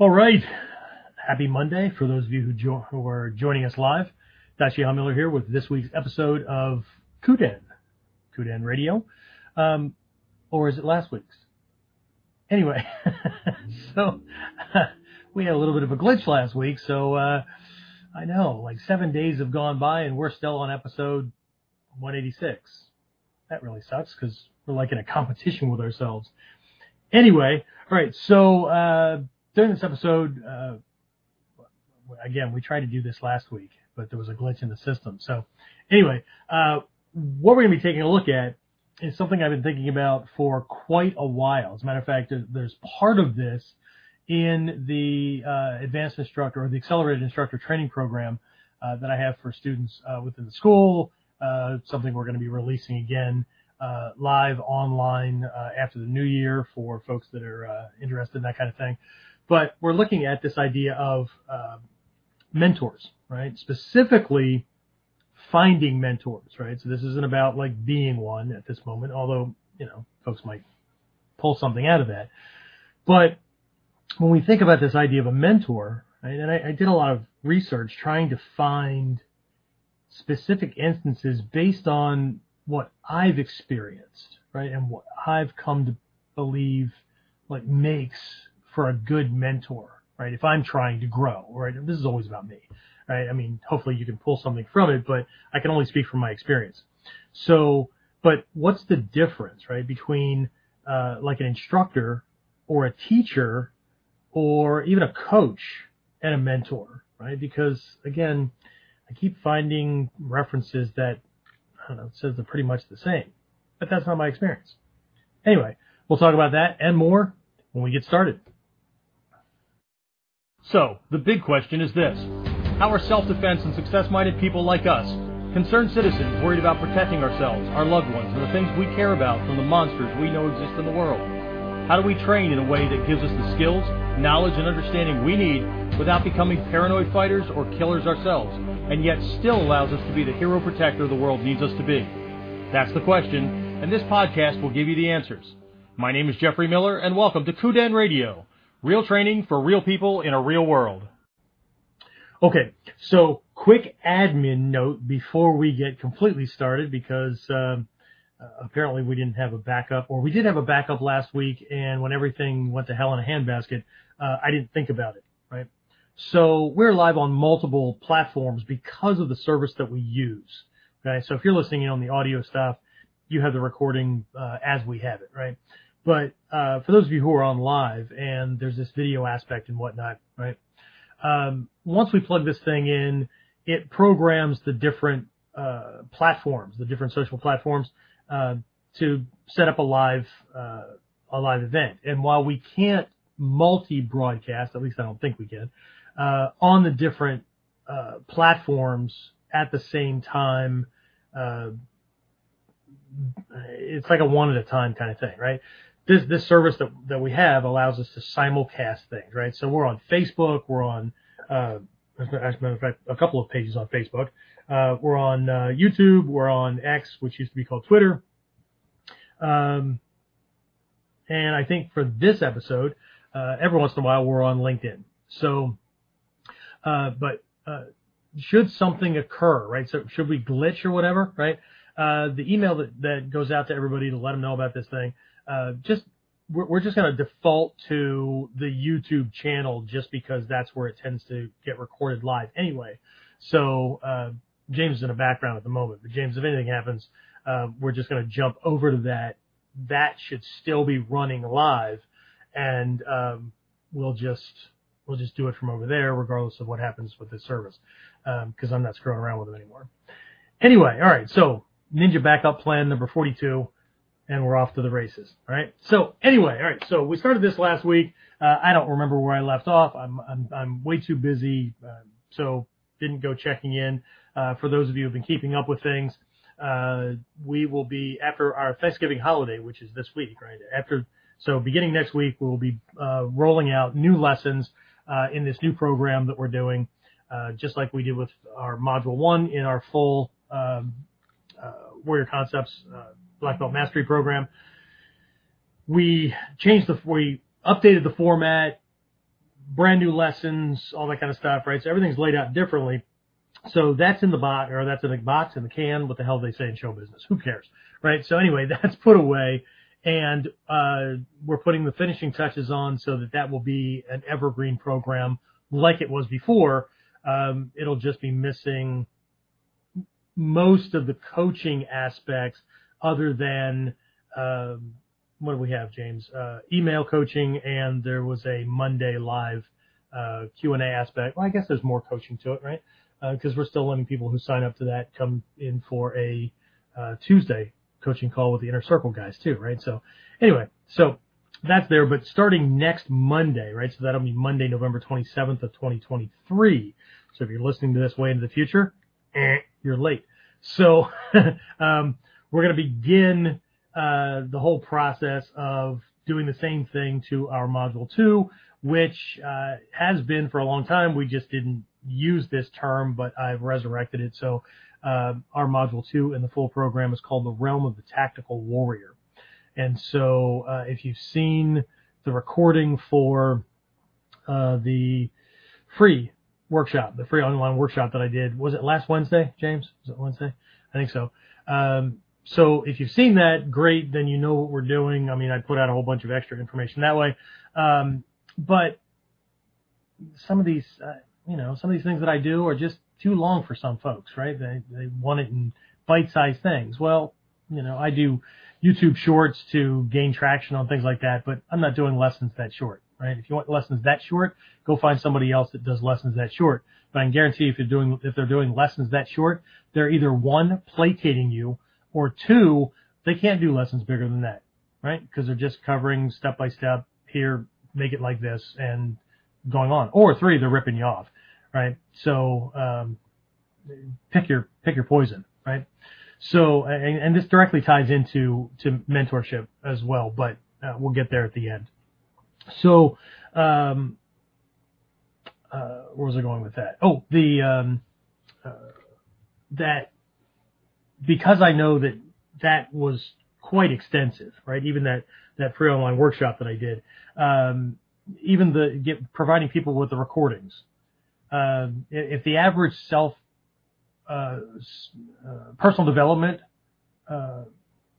All right. Happy Monday for those of you who, jo- who are joining us live. Shidoshi Miller here with this week's episode of Kuden, Kuden Radio. Um, or is it last week's? Anyway, so we had a little bit of a glitch last week, so uh, I know, like seven days have gone by and we're still on episode 186. That really sucks because we're like in a competition with ourselves. Anyway, all right, so uh, during this episode, uh, again, we tried to do this last week, but there was a glitch in the system. So anyway, uh, what we're going to be taking a look at is something I've been thinking about for quite a while. As a matter of fact, there's part of this in the uh, advanced instructor or the accelerated instructor training program uh, that I have for students uh, within the school. Uh, something we're going to be releasing again uh, live online uh, after the new year for folks that are interested in that kind of thing. But we're looking at this idea of uh, mentors, right? Specifically finding mentors, right? So this isn't about like being one at this moment, although, you know, folks might pull something out of that. But when we think about this idea of a mentor, right, and I, I did a lot of research trying to find specific instances based on what I've experienced, right, and what I've come to believe like makes for a good mentor, right? If I'm trying to grow, right, this is always about me, right? I mean, hopefully you can pull something from it, but I can only speak from my experience. So, but what's the difference, right, between uh, like an instructor or a teacher or even a coach and a mentor, right? Because again, I keep finding references that I don't know, says they're pretty much the same, but that's not my experience. Anyway, we'll talk about that and more when we get started. So, the big question is this. How are self-defense and success-minded people like us, concerned citizens worried about protecting ourselves, our loved ones, and the things we care about from the monsters we know exist in the world? How do we train in a way that gives us the skills, knowledge, and understanding we need without becoming paranoid fighters or killers ourselves, and yet still allows us to be the hero protector the world needs us to be? That's the question, and this podcast will give you the answers. My name is Jeffrey Miller, and welcome to Kuden Radio, real training for real people in a real world. Okay, so quick admin note before we get completely started because um, uh, apparently we didn't have a backup, or we did have a backup last week, and when everything went to hell in a handbasket, uh, I didn't think about it, right? So we're live on multiple platforms because of the service that we use. Okay, so if you're listening in on the audio stuff, you have the recording uh, as we have it, right? But uh, for those of you who are on live and there's this video aspect and whatnot, right? Um, once we plug this thing in, it programs the different uh, platforms, the different social platforms, uh, to set up a live uh, a live event. And while we can't multi-broadcast, at least I don't think we can, uh, on the different uh, platforms at the same time, uh, it's like a one at a time kind of thing, right? This this service that that we have allows us to simulcast things, right? So we're on Facebook, we're on uh, as a matter of fact, a couple of pages on Facebook. Uh, we're on uh, YouTube, we're on X, which used to be called Twitter. Um, and I think for this episode, uh, every once in a while we're on LinkedIn. So, uh, but uh, should something occur, right? So should we glitch or whatever, right? Uh, the email that, that goes out to everybody to let them know about this thing uh, just we're, we're just going to default to the YouTube channel just because that's where it tends to get recorded live anyway. So uh, James is in the background at the moment, but James, if anything happens, uh, we're just going to jump over to that. That should still be running live, and um, we'll just we'll just do it from over there, regardless of what happens with this service, because um, I'm not screwing around with it anymore. Anyway, all right. So Ninja backup plan number 42 and we're off to the races. All right. So anyway, all right. So we started this last week. Uh, I don't remember where I left off. I'm I'm I'm way too busy, uh, so didn't go checking in. Uh, for those of you who've been keeping up with things, uh, we will be after our Thanksgiving holiday, which is this week, right? After so beginning next week, we will be uh, rolling out new lessons uh, in this new program that we're doing, just like we did with our module one in our full um, Warrior Concepts Black Belt Mastery Program. We changed the, we updated the format, brand new lessons, all that kind of stuff, right? So everything's laid out differently. So that's in the bot, or that's in the box in the can. What the hell they say in show business? Who cares, right? So anyway, that's put away, and uh, we're putting the finishing touches on so that that will be an evergreen program like it was before. Um, it'll just be missing most of the coaching aspects, other than um, what do we have, James? Uh, email coaching, and there was a Monday live uh, Q and A aspect. Well, I guess there's more coaching to it, right? Because uh, we're still letting people who sign up to that come in for a uh, Tuesday coaching call with the inner circle guys too, right? So anyway, so that's there, but starting next Monday, right? So that'll be Monday, November 27th of 2023. So if you're listening to this way into the future, eh, you're late. So um, we're going to begin uh, the whole process of doing the same thing to our module two, which uh, has been for a long time. We just didn't use this term, but I've resurrected it. So uh, our module two in the full program is called the Realm of the Tactical Warrior. And so uh, if you've seen the recording for uh, the free workshop, the free online workshop that I did, was it last Wednesday, James? Was it Wednesday? I think so. Um, so if you've seen that, great, then you know what we're doing. I mean, I put out a whole bunch of extra information that way. Um, but some of these, uh, you know, some of these things that I do are just too long for some folks, right? They, they want it in bite-sized things. Well, you know, I do YouTube shorts to gain traction on things like that, but I'm not doing lessons that short, right? If you want lessons that short, go find somebody else that does lessons that short. But I can guarantee if you're doing, if they're doing lessons that short, they're either one, placating you, or two, they can't do lessons bigger than that, right? Because they're just covering step by step here, make it like this and going on. Or three, they're ripping you off, right? So, um, pick your, pick your poison, right? So, and, and this directly ties into, to mentorship as well, but uh, we'll get there at the end. So, um, uh, where was I going with that? Oh, the, um, uh, that because I know that that was quite extensive, right? Even that, that free online workshop that I did, um, even the get, providing people with the recordings. Um, if the average self, uh, uh, personal development, uh,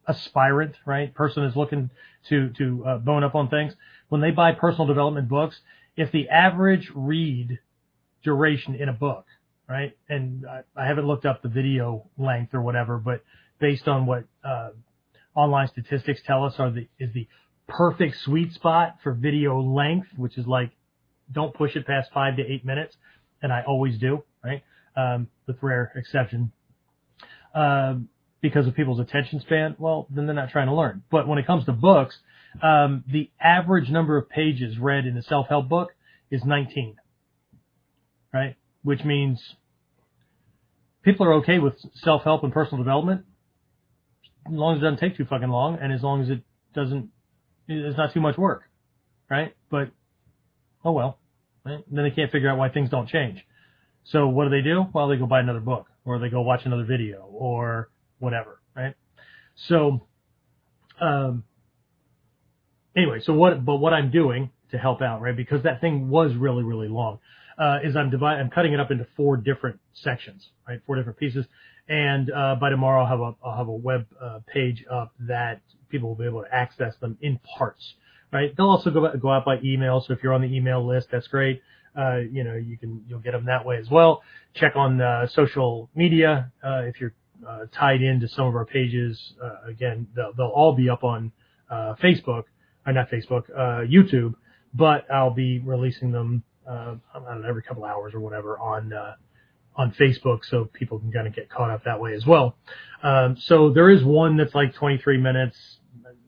aspirant, right? Person is looking to, to, uh, bone up on things. When they buy personal development books, if the average read duration in a book right? And I, I haven't looked up the video length or whatever, but based on what uh, online statistics tell us, are the is the perfect sweet spot for video length, which is like don't push it past five to eight minutes, and I always do, right? Um, with rare exception. Um, because of people's attention span, well, then they're not trying to learn. But when it comes to books, um, the average number of pages read in a self-help book is 19, right? Which means people are okay with self-help and personal development as long as it doesn't take too fucking long and as long as it doesn't, it's not too much work, right? But, oh well, right? then they can't figure out why things don't change. So what do they do? Well, they go buy another book or they go watch another video or whatever, right? So, um, anyway, so what, but what I'm doing to help out, right? Because that thing was really, really long uh, is I'm I'm cutting it up into four different sections, right? Four different pieces. And, uh, by tomorrow I'll have a, I'll have a web, uh, page up that people will be able to access them in parts, right? They'll also go, go out by email. So if you're on the email list, that's great. Uh, you know, you can, you'll get them that way as well. Check on, uh, social media, uh, if you're, tied into some of our pages. Again, they'll, they'll all be up on, uh, Facebook, or not Facebook, uh, YouTube, but I'll be releasing them uh, I don't know, every couple hours or whatever on, uh, on Facebook so people can kind of get caught up that way as well. Um, so there is one that's like 23 minutes.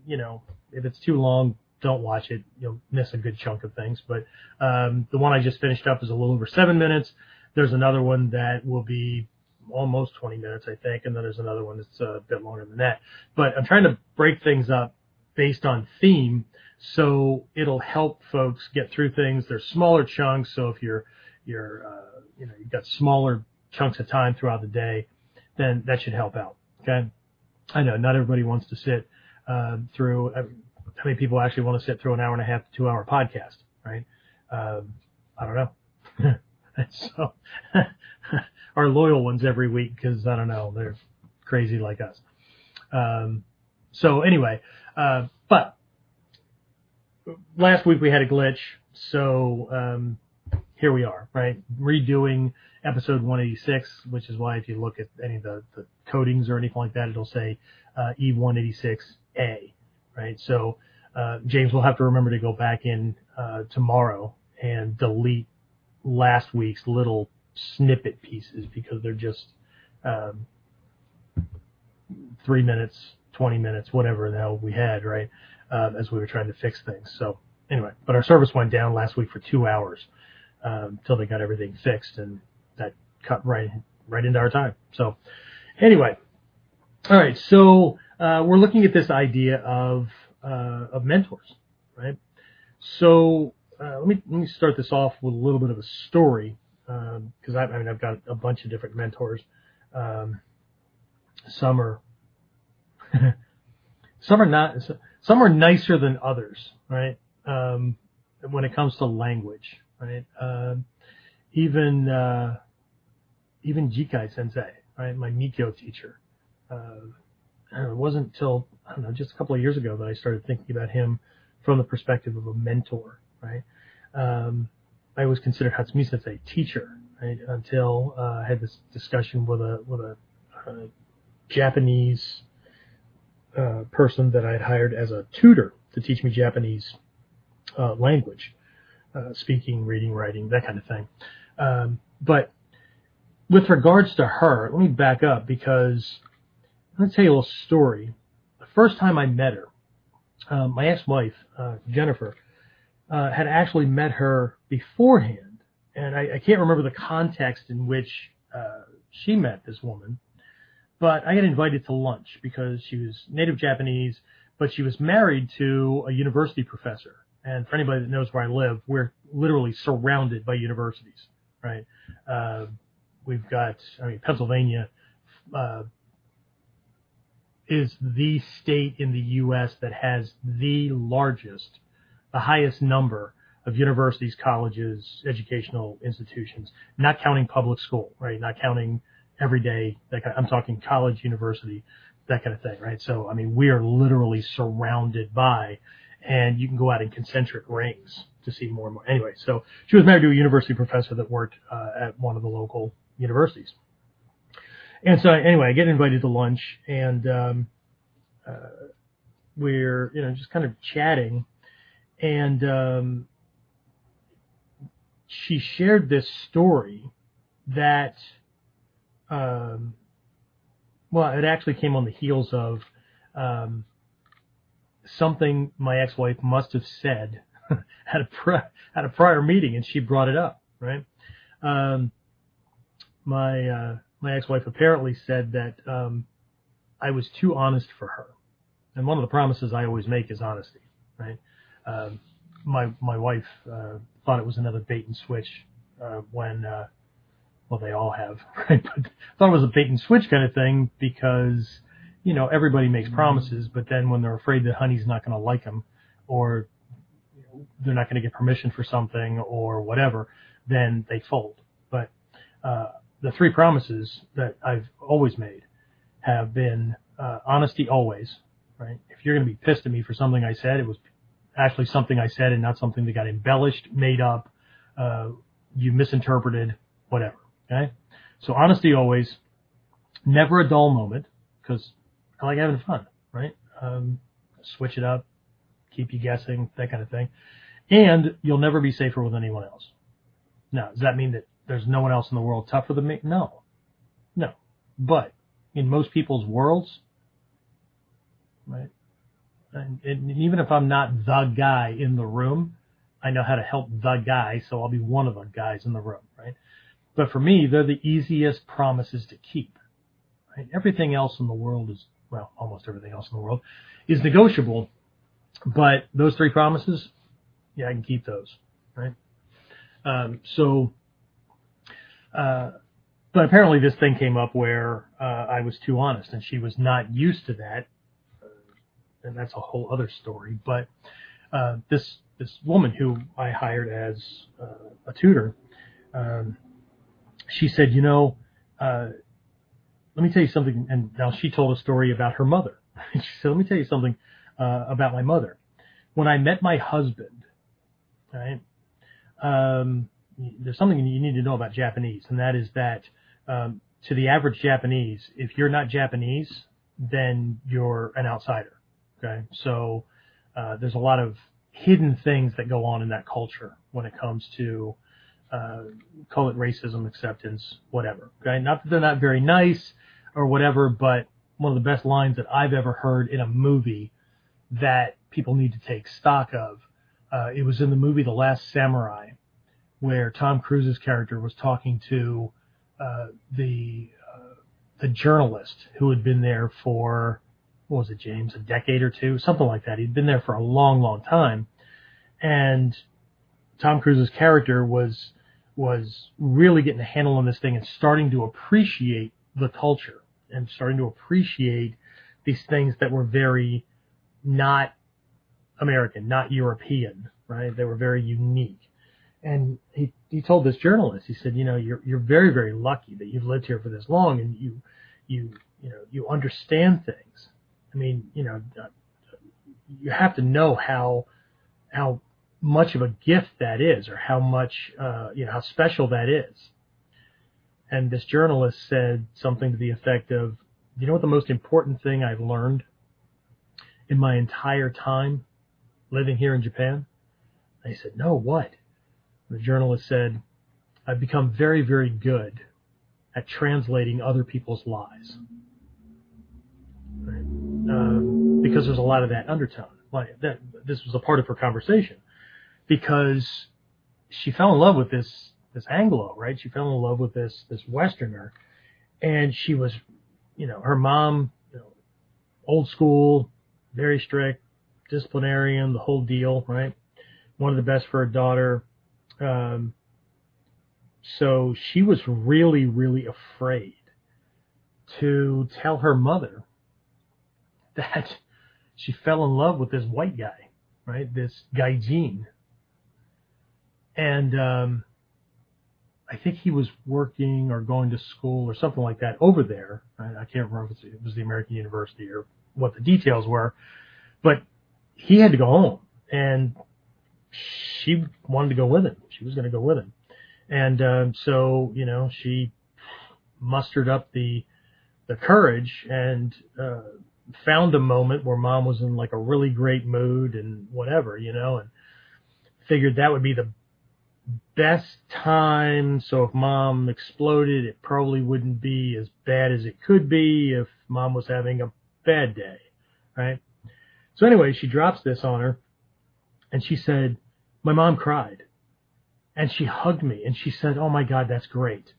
You know, if it's too long, don't watch it. You'll miss a good chunk of things. But um, the one I just finished up is a little over seven minutes. There's another one that will be almost 20 minutes, I think, and then there's another one that's a bit longer than that. But I'm trying to break things up based on theme so it'll help folks get through things. They're smaller chunks, so if you're you're uh, you know you've got smaller chunks of time throughout the day, then that should help out. Okay, I know not everybody wants to sit uh, through. Uh, how many people actually want to sit through an hour and a half to two hour podcast, right? Um, I don't know. so our loyal ones every week because I don't know they're crazy like us. Um, so anyway, uh, but last week we had a glitch, so um, here we are, right? Redoing episode 186, which is why if you look at any of the, the codings or anything like that, it'll say uh, E186A, right? So uh, James will have to remember to go back in uh, tomorrow and delete last week's little snippet pieces because they're just um, three minutes, 20 minutes, whatever the hell we had, right? Um, as we were trying to fix things. So anyway, but our service went down last week for two hours um, until they got everything fixed, and that cut right right into our time. So anyway, all right. So uh, we're looking at this idea of uh, of mentors, right? So uh, let me let me start this off with a little bit of a story because um, I, I, mean I've got a bunch of different mentors. Um, some are some are not some are nicer than others, right? Um, when it comes to language, right? Um, even uh, even Jikai Sensei, right? My Nikyo teacher. Uh, it wasn't until I don't know, just a couple of years ago that I started thinking about him from the perspective of a mentor, right? Um, I always considered Hatsumi Sensei teacher, right? Until uh, I had this discussion with a with a, a Japanese uh, person that I had hired as a tutor to teach me Japanese uh, language, uh, speaking, reading, writing, that kind of thing. Um, but with regards to her, let me back up because let me tell you a little story. The first time I met her, um, my ex-wife uh, Jennifer uh, had actually met her beforehand, and I, I, can't remember the context in which uh, she met this woman, but I got invited to lunch because she was native Japanese, but she was married to a university professor. And for anybody that knows where I live, we're literally surrounded by universities, right? Uh, we've got, I mean, Pennsylvania uh, is the state in the U.S. that has the largest, the highest number of universities, colleges, educational institutions, not counting public school, right? Not counting everyday, like I'm talking college, university, that kind of thing, right? So, I mean, we are literally surrounded by, and you can go out in concentric rings to see more and more. Anyway, so she was married to a university professor that worked uh, at one of the local universities. And so anyway, I get invited to lunch and, um, uh, we're, you know, just kind of chatting and, um, she shared this story that, um, well, it actually came on the heels of, um, something my ex-wife must have said at a pri- at a prior meeting, and she brought it up, right? Um, my uh, my ex-wife apparently said that um, I was too honest for her, and one of the promises I always make is honesty, right? Um, my my wife uh, thought it was another bait and switch uh, when uh, well they all have right, but I thought it was a bait and switch kind of thing because you know everybody makes mm-hmm. promises, but then when they're afraid that honey's not going to like them or they're not going to get permission for something or whatever, then they fold. But uh, the three promises that I've always made have been uh, honesty always, right? If you're going to be pissed at me for something I said, it was actually something I said and not something that got embellished, made up, uh, you misinterpreted, whatever. Okay. So honesty always, never a dull moment because I like having fun, right? Um, switch it up, keep you guessing, that kind of thing. And you'll never be safer with anyone else. Now, does that mean that there's no one else in the world tougher than me? No. No. But in most people's worlds, right? And, and even if I'm not the guy in the room, I know how to help the guy, so I'll be one of the guys in the room, right? But for me, they're the easiest promises to keep. Right? Everything else in the world is, well, almost everything else in the world is negotiable, but those three promises, yeah, I can keep those, right? Um, so uh, but apparently this thing came up where uh, I was too honest, and she was not used to that, uh, and that's a whole other story. But uh, this this woman who I hired as uh, a tutor, um, she said, you know, uh, let me tell you something. And now she told a story about her mother. she said, let me tell you something uh, about my mother. When I met my husband, right, um, there's something you need to know about Japanese, and that is that um, to the average Japanese, if you're not Japanese, then you're an outsider. Okay, so uh, there's a lot of hidden things that go on in that culture when it comes to uh, call it racism, acceptance, whatever. Okay, not that they're not very nice or whatever, but one of the best lines that I've ever heard in a movie that people need to take stock of. Uh, it was in the movie The Last Samurai, where Tom Cruise's character was talking to uh, the uh, the journalist who had been there for what was it, James, a decade or two, something like that. He'd been there for a long, long time, and Tom Cruise's character was was really getting a handle on this thing and starting to appreciate the culture and starting to appreciate these things that were very not American, not European, right? They were very unique. And he, he told this journalist, he said, you know, you're, you're very, very lucky that you've lived here for this long and you, you, you know, you understand things. I mean, you know, you have to know how, how much of a gift that is or how much, uh, you know, how special that is. And this journalist said something to the effect of, you know what the most important thing I've learned in my entire time living here in Japan? He said, no, what? The journalist said, I've become very, very good at translating other people's lies. Right? Uh, because there's a lot of that undertone. Like that, this was a part of her conversation because she fell in love with this this Anglo, right? She fell in love with this this Westerner, and she was, you know, her mom, you know, old school, very strict, disciplinarian, the whole deal, right? One of the best for her daughter. Um, so she was really, really afraid to tell her mother that she fell in love with this white guy, right? This gaijin. And um, I think he was working or going to school or something like that over there. I, I can't remember if it was the American University or what the details were, but he had to go home and she wanted to go with him. She was going to go with him. And, um, so, you know, she mustered up the, the courage and, uh, found a moment where mom was in like a really great mood and whatever, you know, and figured that would be the best time. So if mom exploded, it probably wouldn't be as bad as it could be if mom was having a bad day, right? So anyway, she drops this on her and she said, my mom cried and she hugged me and she said, Oh my God, that's great.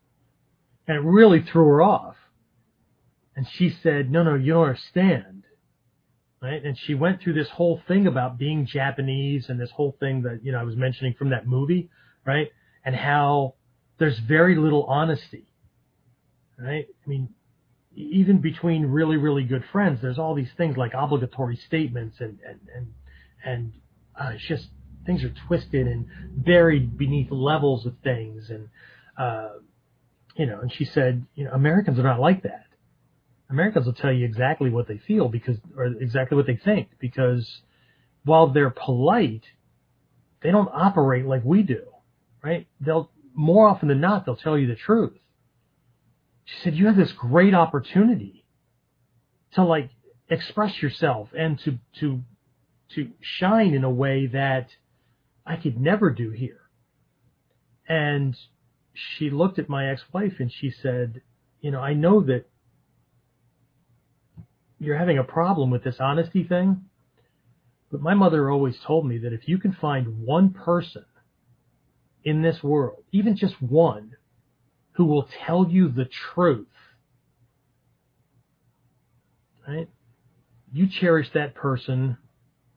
And it really threw her off. And she said, No, no, you don't understand. Right? And she went through this whole thing about being Japanese and this whole thing that, you know, I was mentioning from that movie, right? And how there's very little honesty. Right? I mean, even between really, really good friends, there's all these things like obligatory statements and, and, and, and uh, it's just things are twisted and buried beneath levels of things. And, uh, you know, and she said, you know, Americans are not like that. Americans will tell you exactly what they feel because, or exactly what they think because while they're polite, they don't operate like we do, right? They'll, more often than not, they'll tell you the truth. She said, you have this great opportunity to like express yourself and to, to, to shine in a way that I could never do here. And she looked at my ex-wife and she said, you know, I know that you're having a problem with this honesty thing, but my mother always told me that if you can find one person in this world, even just one, who will tell you the truth, right? You cherish that person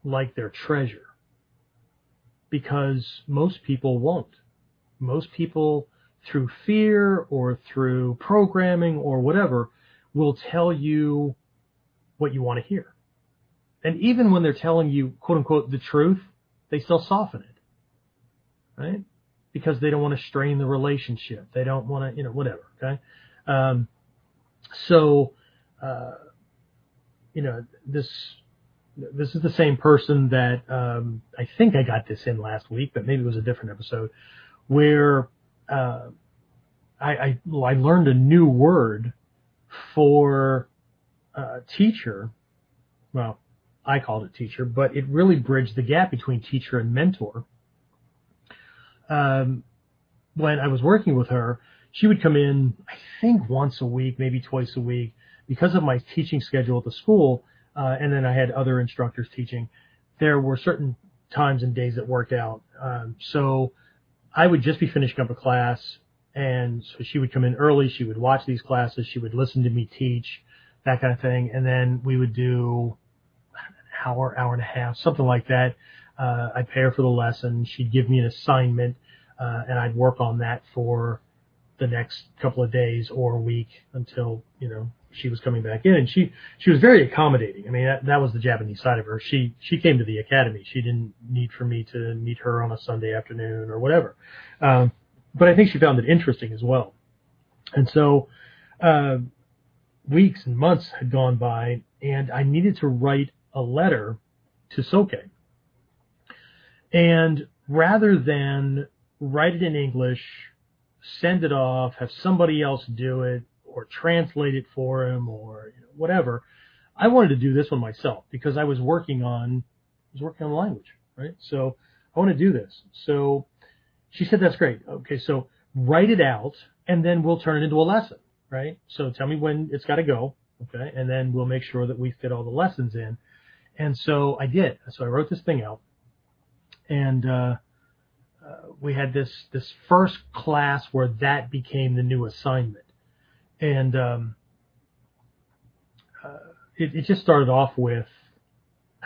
like their treasure because most people won't. Most people, through fear or through programming or whatever, will tell you what you want to hear. And even when they're telling you, quote unquote, the truth, they still soften it, right? Because they don't want to strain the relationship. They don't want to, you know, whatever. Okay. Um, so, uh, you know, this this is the same person that um, I think I got this in last week, but maybe it was a different episode where uh, I I, I learned a new word for uh, teacher. Well, I called it teacher, but it really bridged the gap between teacher and mentor. Um, when I was working with her, she would come in, I think once a week, maybe twice a week, because of my teaching schedule at the school uh, and then I had other instructors teaching. There were certain times and days that worked out. Um, so I would just be finishing up a class, and so she would come in early. She would watch these classes. She would listen to me teach, that kind of thing, and then we would do an hour, hour and a half, something like that. Uh, I'd pay her for the lesson. She'd give me an assignment, uh, and I'd work on that for the next couple of days or a week until you know she was coming back in, and she she was very accommodating. I mean, that, that was the Japanese side of her. She she came to the academy. She didn't need for me to meet her on a Sunday afternoon or whatever. Um, but I think she found it interesting as well. And so, uh, weeks and months had gone by, and I needed to write a letter to Soke. And rather than write it in English, send it off, have somebody else do it, or translate it for him or you know, whatever. I wanted to do this one myself because I was working on I was working on the language, right? So I want to do this. So she said that's great. Okay, so write it out and then we'll turn it into a lesson, right? So tell me when it's got to go, okay? And then we'll make sure that we fit all the lessons in. And so I did. So I wrote this thing out and uh, uh, we had this this first class where that became the new assignment and um, uh, it, it just started off with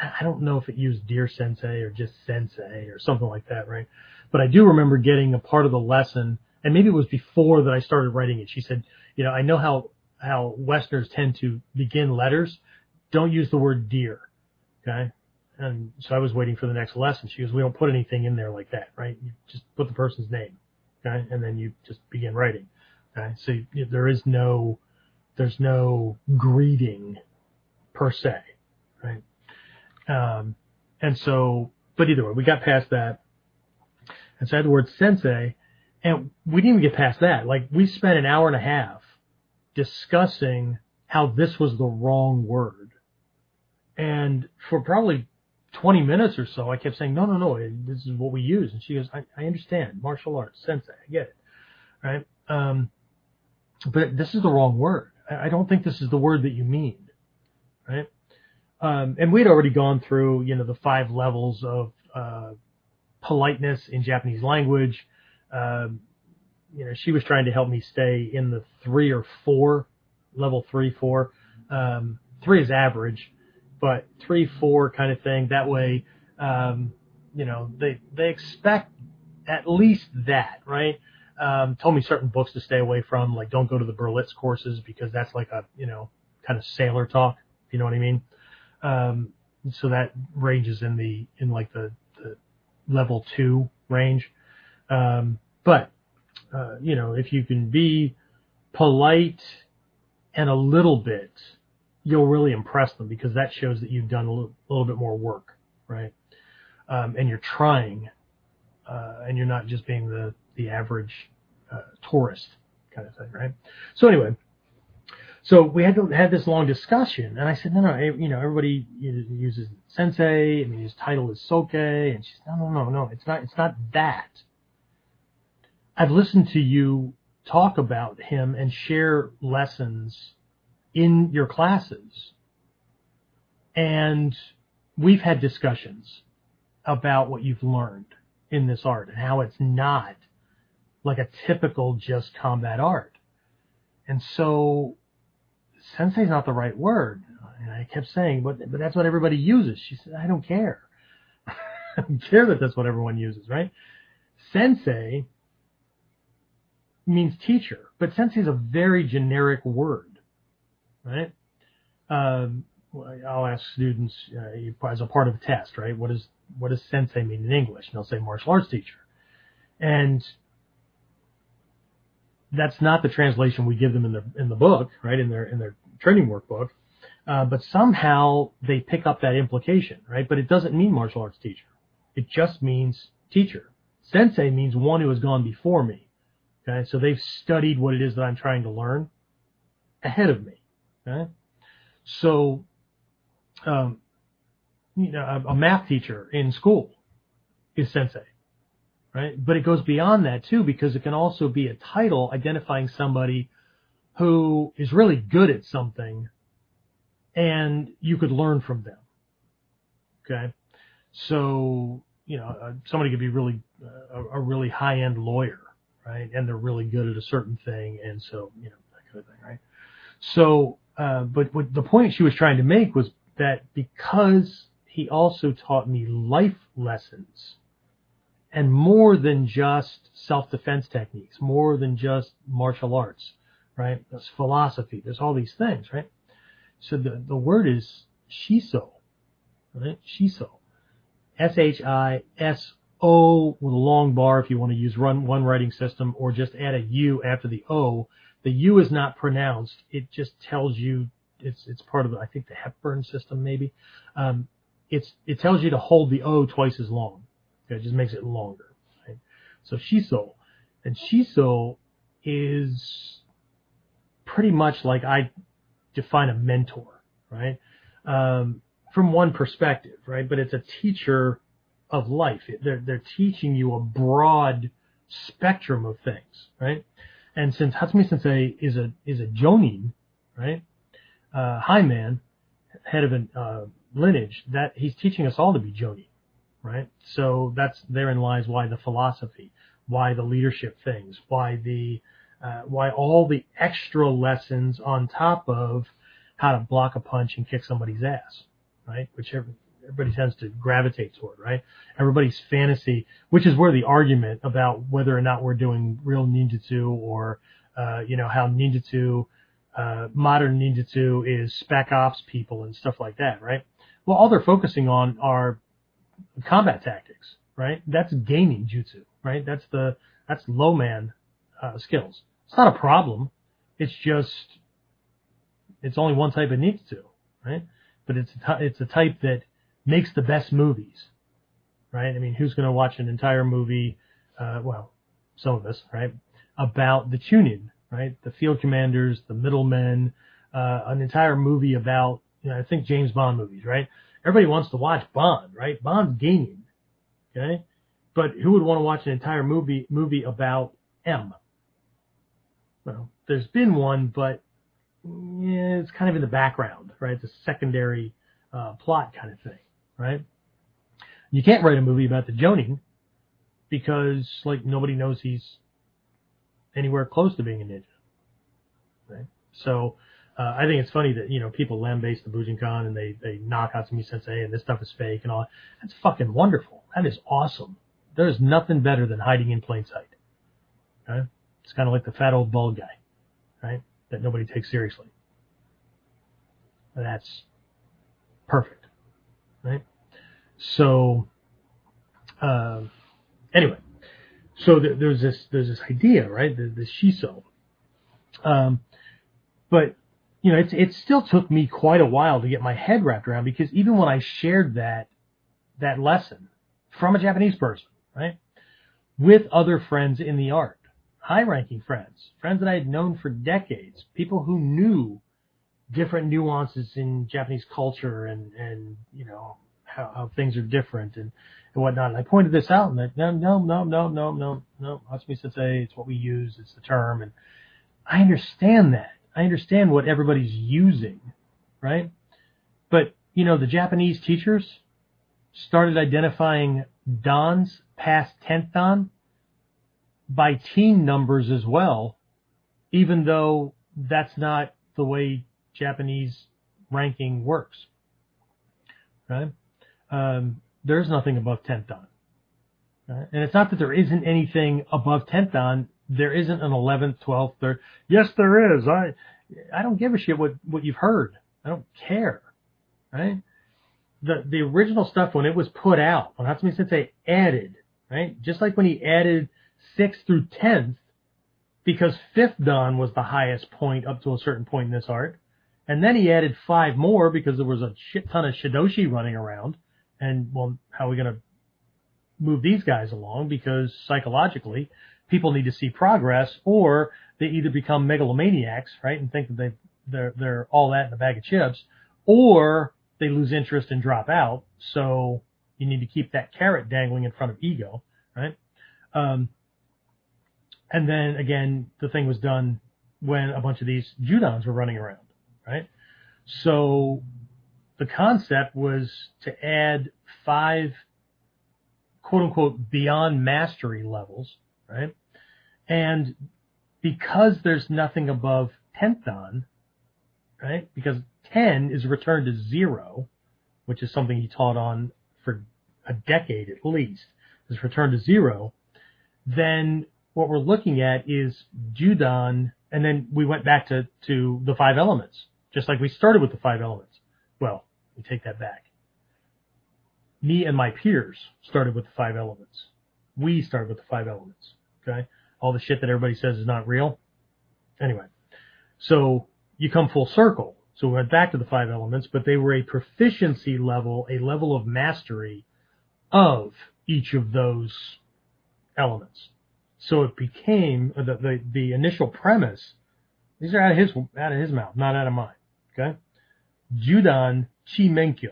I don't know if it used Dear Sensei or just Sensei or something like that, right? But I do remember getting a part of the lesson, and maybe it was before that I started writing it. She said, you know, I know how how Westerners tend to begin letters. Don't use the word dear, okay? And so I was waiting for the next lesson. She goes, we don't put anything in there like that, right? You just put the person's name, okay? And then you just begin writing. Okay, so there is no there's no greeting per se, right? Um, and so, but either way, we got past that, and so I had the word sensei, and we didn't even get past that. Like we spent an hour and a half discussing how this was the wrong word, and for probably 20 minutes or so, I kept saying, no, no, no, this is what we use. And she goes, I, I understand martial arts, sensei, I get it. Right. Um, but this is the wrong word. I don't think this is the word that you mean, right? Um, and we'd already gone through, you know, the five levels of uh, politeness in Japanese language. Um, you know, she was trying to help me stay in the three or four, level three, four. Um, three is average, but three, four kind of thing. That way, um, you know, they they expect at least that, right? um, told me certain books to stay away from, like don't go to the Berlitz courses because that's like a you know kind of sailor talk, if you know what I mean. Um, so that ranges in the in like the, the level two range. Um, but uh, you know, if you can be polite and a little bit, you'll really impress them because that shows that you've done a little, little bit more work, right? Um, and you're trying, uh, and you're not just being the the average uh, tourist kind of thing, right? So anyway, so we had to this long discussion, and I said, no, no, you know, everybody uses sensei. I mean, his title is Soke, and she's, no, no, no, no, it's not, it's not that. I've listened to you talk about him and share lessons in your classes, and we've had discussions about what you've learned in this art and how it's not like a typical just combat art. And so sensei is not the right word. And I kept saying, but, but that's what everybody uses. She said, I don't care. I don't care that that's what everyone uses, right? Sensei means teacher, but sensei is a very generic word, right? Um, I'll ask students uh, as a part of a test, right? What is what does sensei mean in English? And they'll say martial arts teacher. And that's not the translation we give them in the in the book, right? In their in their training workbook. Uh, but somehow they pick up that implication, right? But it doesn't mean martial arts teacher. It just means teacher. Sensei means one who has gone before me. Okay, so they've studied what it is that I'm trying to learn ahead of me. Okay, so um, you know, a, a math teacher in school is sensei, right? But it goes beyond that too because it can also be a title identifying somebody who is really good at something and you could learn from them. Okay. So, you know, uh, somebody could be really, uh, a, a really high end lawyer, right? And they're really good at a certain thing. And so, you know, that kind of thing, right? So, uh, but what the point she was trying to make was that because he also taught me life lessons and more than just self-defense techniques, more than just martial arts, right? There's philosophy, there's all these things, right? So the, the word is shiso, right? Shiso. S-H-I-S-O with a long bar if you want to use run one writing system or just add a U after the O. The U is not pronounced. It just tells you it's, it's part of, I think the Hepburn system maybe. Um, it's, it tells you to hold the O twice as long. Okay, it just makes it longer. Right? So shiso. And shiso is pretty much like I define a mentor, right? Um, from one perspective, right? But it's a teacher of life. They're, they're teaching you a broad spectrum of things, right? And since Hatsumi Sensei is a, is a Jonin, right? Uh, high man, head of a, uh, lineage, that he's teaching us all to be Jonin, right? So that's, therein lies why the philosophy, why the leadership things, why the, uh, why all the extra lessons on top of how to block a punch and kick somebody's ass, right? Which everybody tends to gravitate toward, right? Everybody's fantasy, which is where the argument about whether or not we're doing real ninjutsu or, uh, you know, how ninjutsu, uh, modern ninjutsu is spec ops people and stuff like that, right? Well, all they're focusing on are combat tactics, right? That's genin jutsu, right? That's the, that's low man, uh, skills. It's not a problem. It's just, it's only one type of ninjutsu, right? But it's a, it's a type that makes the best movies, right? I mean, who's going to watch an entire movie, uh, well, some of us, right, about the Chunin, right? The field commanders, the middlemen, uh, an entire movie about, you know, I think James Bond movies, right? Everybody wants to watch Bond, right? Bond's genin, okay? But who would want to watch an entire movie, movie about M? Well, there's been one, but yeah, it's kind of in the background, right? It's a secondary uh, plot kind of thing, right? You can't write a movie about the Jonin because like nobody knows he's anywhere close to being a ninja, right? So uh, I think it's funny that you know people lambaste the Bujinkan and they they knock Hatsumi Sensei and this stuff is fake and all. That's fucking wonderful. That is awesome. There's nothing better than hiding in plain sight. Okay? It's kind of like the fat old bald guy, right? That nobody takes seriously. That's perfect, right? So, uh, anyway, so th- there's this there's this idea, right? The, the shiso, um, but you know, it it still took me quite a while to get my head wrapped around because even when I shared that that lesson from a Japanese person, right, with other friends in the art, high ranking friends, friends that I had known for decades, people who knew different nuances in Japanese culture and, and, you know, how, how things are different and, and whatnot. And I pointed this out and that, no, no, no, no, no, no, no, Hatsumi Sensei, it's what we use, it's the term. And I understand that. I understand what everybody's using, right? But, you know, the Japanese teachers started identifying dans past 10th dan by team numbers as well, even though that's not the way Japanese ranking works. Right? Um, there's nothing above 10th dan. Right? And it's not that there isn't anything above 10th dan. There isn't an 11th, 12th, 3rd. Yes, there is. I, I don't give a shit what, what you've heard. I don't care. Right? the the original stuff when it was put out, when Hatsumi Sensei added, right? Just like when he added sixth through tenth, because fifth dan was the highest point up to a certain point in this art, and then he added five more because there was a shit ton of shidoshi running around, and well, how are we gonna move these guys along? Because psychologically, people need to see progress, or they either become megalomaniacs, right, and think that they they're they're all that in a bag of chips, or they lose interest and drop out. So you need to keep that carrot dangling in front of ego, right? Um, and then again, the thing was done when a bunch of these Judans were running around, right? So the concept was to add five quote unquote beyond mastery levels, right? And because there's nothing above 10th dan, right? Because 10 is returned to zero, which is something he taught on for a decade at least, is returned to zero, then what we're looking at is Judan, and then we went back to, to the five elements, just like we started with the five elements. Well, we take that back. Me and my peers started with the five elements. We started with the five elements. Okay? All the shit that everybody says is not real. Anyway. So you come full circle. So we went back to the five elements, but they were a proficiency level, a level of mastery of each of those elements. So it became the, the, the initial premise. These are out of his out of his mouth, not out of mine. Okay, Judan Chi Menkyo.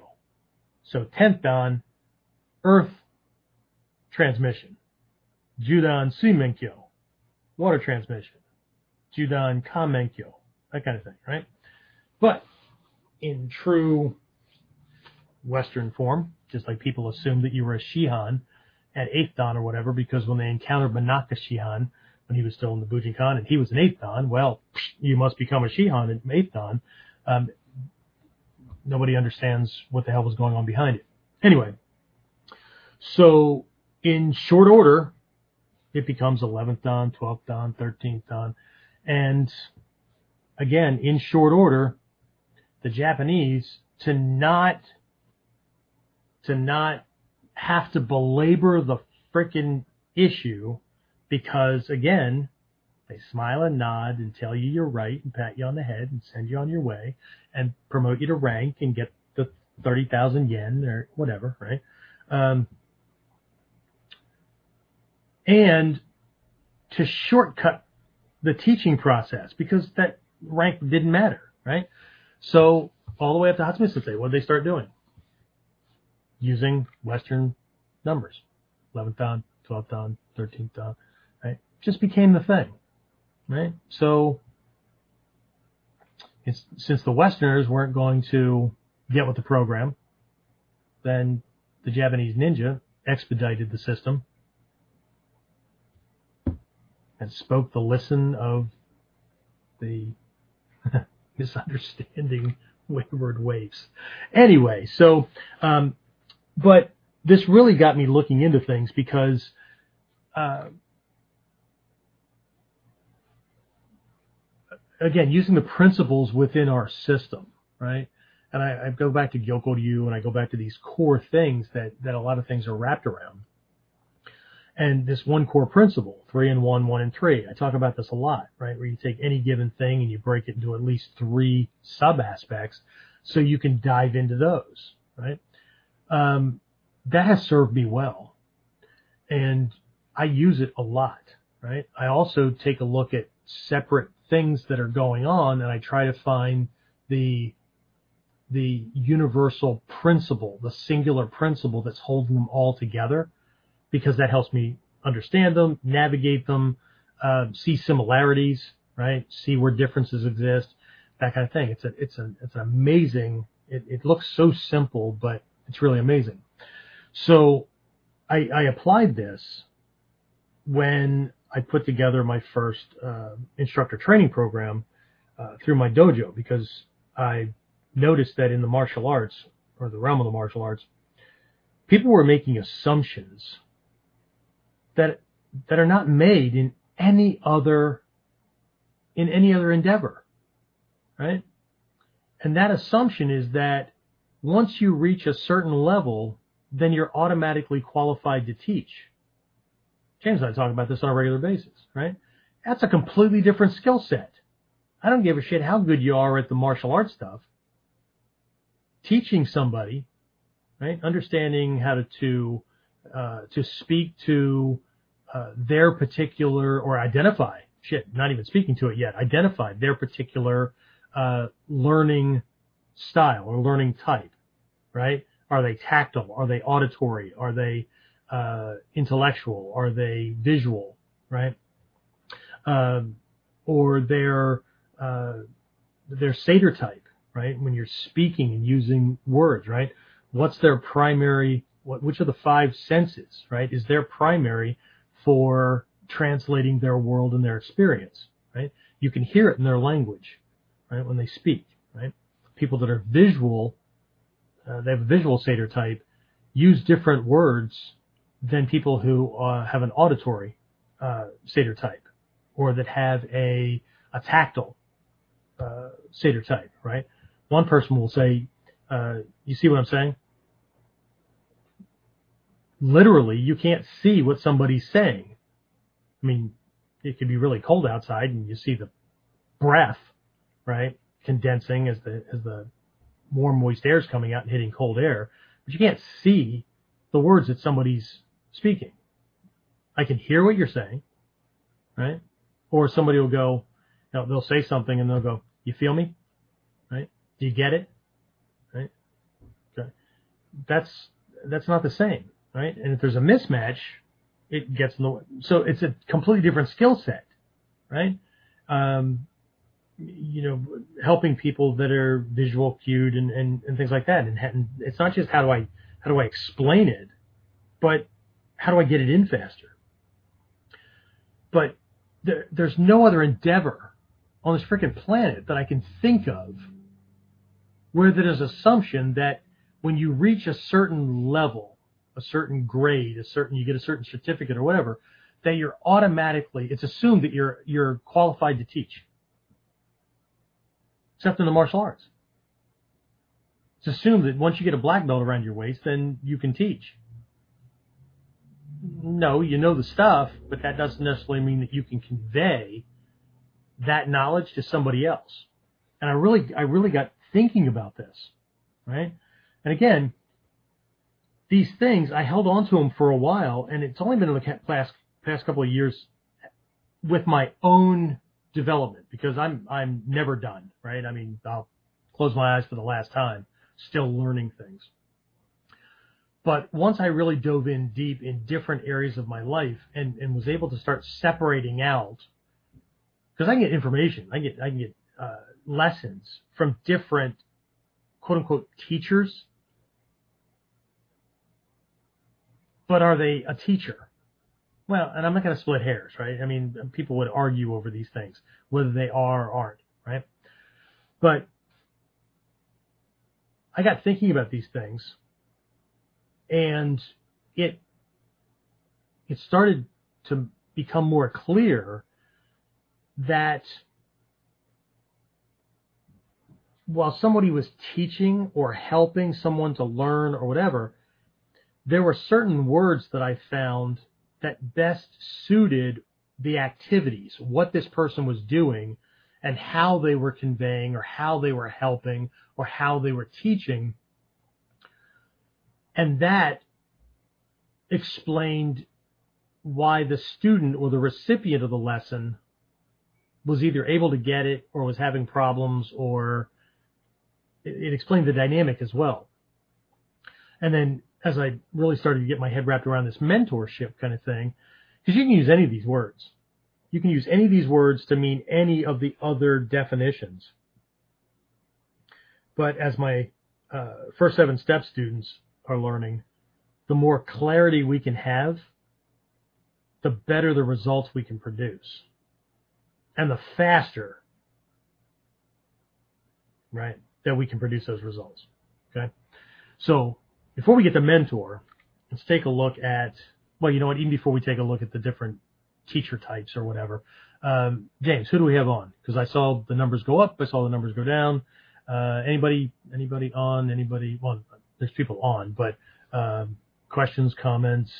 So tenth dan, Earth transmission. Judan Sui Menkyo, water transmission. Judan Ka Menkyo, that kind of thing, right? But in true Western form, just like people assumed that you were a Shihan at eighth dan or whatever, because when they encountered Manaka Shihan when he was still in the Bujinkan and he was an eighth dan, well, you must become a Shihan at eighth dan. Um, nobody understands what the hell was going on behind it. Anyway, so in short order, it becomes 11th dan, 12th dan, 13th dan, and again, in short order, the Japanese to not to not have to belabor the freaking issue because again, they smile and nod and tell you you're right and pat you on the head and send you on your way and promote you to rank and get the 30,000 yen or whatever, right? Um, and to shortcut the teaching process because that rank didn't matter, right? So all the way up to Hatsumi Sensei, what did they start doing? Using Western numbers. 11th dan, 12th dan, 13th dan, right? Just became the thing, right? So since the Westerners weren't going to get with the program, then the Japanese ninja expedited the system and spoke the listen of the misunderstanding wayward waves. Anyway, so, um, but this really got me looking into things because, uh, again, using the principles within our system, right? And I, I go back to Gyokko Ryu, and I go back to these core things that, that a lot of things are wrapped around and this one core principle, three and one, one and three. I talk about this a lot, right? Where you take any given thing and you break it into at least three sub aspects so you can dive into those, right? Um, that has served me well. And I use it a lot, right? I also take a look at separate things that are going on and I try to find the the universal principle, the singular principle that's holding them all together because that helps me understand them, navigate them, uh, see similarities, right? See where differences exist, that kind of thing. It's a, it's a, it's an amazing. It, it looks so simple, but it's really amazing. So I, I applied this when I put together my first uh, instructor training program uh, through my dojo because I noticed that in the martial arts or the realm of the martial arts, people were making assumptions that that are not made in any other in any other endeavor. Right? And that assumption is that once you reach a certain level, then you're automatically qualified to teach. James and I talk about this on a regular basis, right? That's a completely different skill set. I don't give a shit how good you are at the martial arts stuff. Teaching somebody, right? Understanding how to to, uh, to speak to uh, their particular or identify shit, not even speaking to it yet. Identify their particular uh, learning style or learning type, right? Are they tactile? Are they auditory? Are they uh, intellectual? Are they visual? Right? Um, or their uh, their satyr type, right? When you're speaking and using words, right? What's their primary? What, which of the five senses, right, is their primary for translating their world and their experience, right? You can hear it in their language, right, when they speak, right? People that are visual, uh, they have a visual satyr type, use different words than people who uh, have an auditory uh, type or that have a, a tactile uh, type, right? One person will say, uh, you see what I'm saying? Literally, you can't see what somebody's saying. I mean, it could be really cold outside and you see the breath, right? Condensing as the, as the warm, moist air is coming out and hitting cold air, but you can't see the words that somebody's speaking. I can hear what you're saying, right? Or somebody will go, you know, they'll say something and they'll go, you feel me? Right? Do you get it? Right? Okay. That's, that's not the same, right? And if there's a mismatch, it gets in the way. So it's a completely different skill set, right? Um, you know, helping people that are visual cued and, and, and things like that. And, and it's not just how do I, how do I explain it, but how do I get it in faster? But there, there's no other endeavor on this freaking planet that I can think of where there's an assumption that when you reach a certain level, a certain grade, a certain you get a certain certificate or whatever, that you're automatically it's assumed that you're you're qualified to teach. Except in the martial arts. It's assumed that once you get a black belt around your waist, then you can teach no, you know the stuff, but that doesn't necessarily mean that you can convey that knowledge to somebody else. And I really, I really got thinking about this, right? And again, these things, I held on to them for a while, and it's only been in the past, past couple of years with my own development because I'm, I'm never done, right? I mean, I'll close my eyes for the last time, still learning things. But once I really dove in deep in different areas of my life and, and was able to start separating out, because I can get information, I get I can get uh, lessons from different quote unquote teachers, but are they a teacher? Well, and I'm not going to split hairs, right? I mean, people would argue over these things, whether they are or aren't, right? But I got thinking about these things and it it started to become more clear that while somebody was teaching or helping someone to learn or whatever, there were certain words that I found that best suited the activities, what this person was doing, and how they were conveying or how they were helping or how they were teaching and that explained why the student or the recipient of the lesson was either able to get it or was having problems or it, explained the dynamic as well. And then as I really started to get my head wrapped around this mentorship kind of thing, because you can use any of these words. You can use any of these words to mean any of the other definitions. But as my uh, first seven step students are learning, the more clarity we can have, the better the results we can produce. And the faster, right, that we can produce those results. Okay. So before we get to mentor, let's take a look at, well, you know what, even before we take a look at the different teacher types or whatever, um, James, who do we have on? Because I saw the numbers go up, I saw the numbers go down. Uh, anybody, anybody on, anybody, well, there's people on, but, um, questions, comments,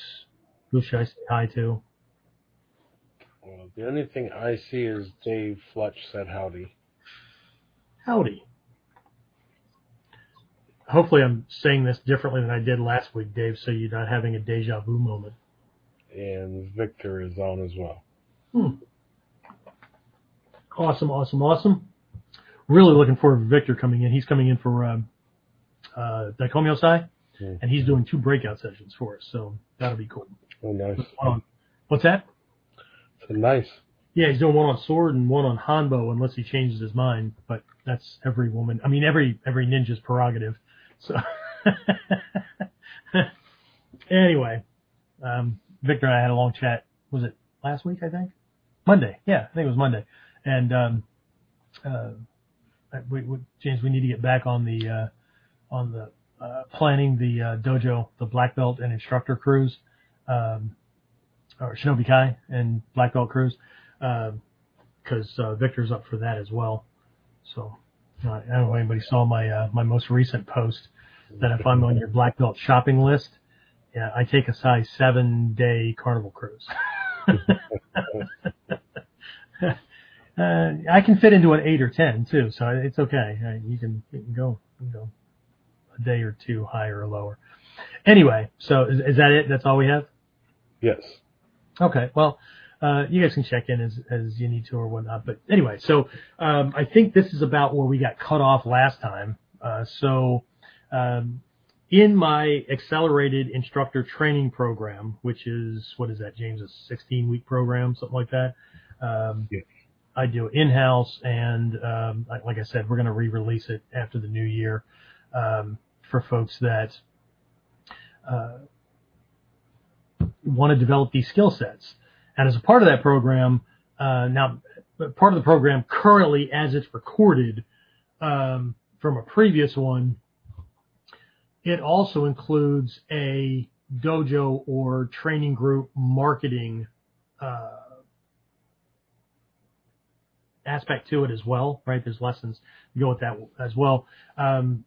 who should I say hi to? Well, the only thing I see is Dave Fletch said howdy. Howdy. Hopefully I'm saying this differently than I did last week, Dave, so you're not having a deja vu moment. And Victor is on as well. Hmm. Awesome, awesome, awesome. Really looking forward to Victor coming in. He's coming in for um, uh, Daikomyo Sai, Hmm. and he's doing two breakout sessions for us, so that'll be cool. Oh, nice. On- what's that? So nice. Yeah, he's doing one on sword and one on Hanbo unless he changes his mind, but that's every woman. I mean, every every ninja's prerogative. So anyway, um, Victor and I had a long chat. Was it last week? I think Monday. Yeah, I think it was Monday. And um, uh, we, we, James, we need to get back on the uh, on the uh, planning the uh, dojo, the black belt and instructor cruise, um, or Shinobi Kai and black belt cruise, because uh, Victor's up for that as well. So uh, I don't know if anybody saw my uh, my most recent post that if I'm on your black belt shopping list, yeah, I take a size seven day carnival cruise. uh, I can fit into an eight or ten too, so it's okay. You can you can go you can go a day or two higher or lower. Anyway, so is, is that it? That's all we have. Yes. Okay. Well, uh, you guys can check in as, as you need to or whatnot. But anyway, so, um, I think this is about where we got cut off last time. Uh, so, um, in my accelerated instructor training program, which is, what is that, James? A 16 week program, something like that. Um, Yes. I do in-house and, um, like, like I said, we're going to re-release it after the new year, um, for folks that, uh, want to develop these skill sets. And as a part of that program, uh, now part of the program currently as it's recorded um, from a previous one, it also includes a dojo or training group marketing uh, aspect to it as well, right? There's lessons that go with that as well. Um,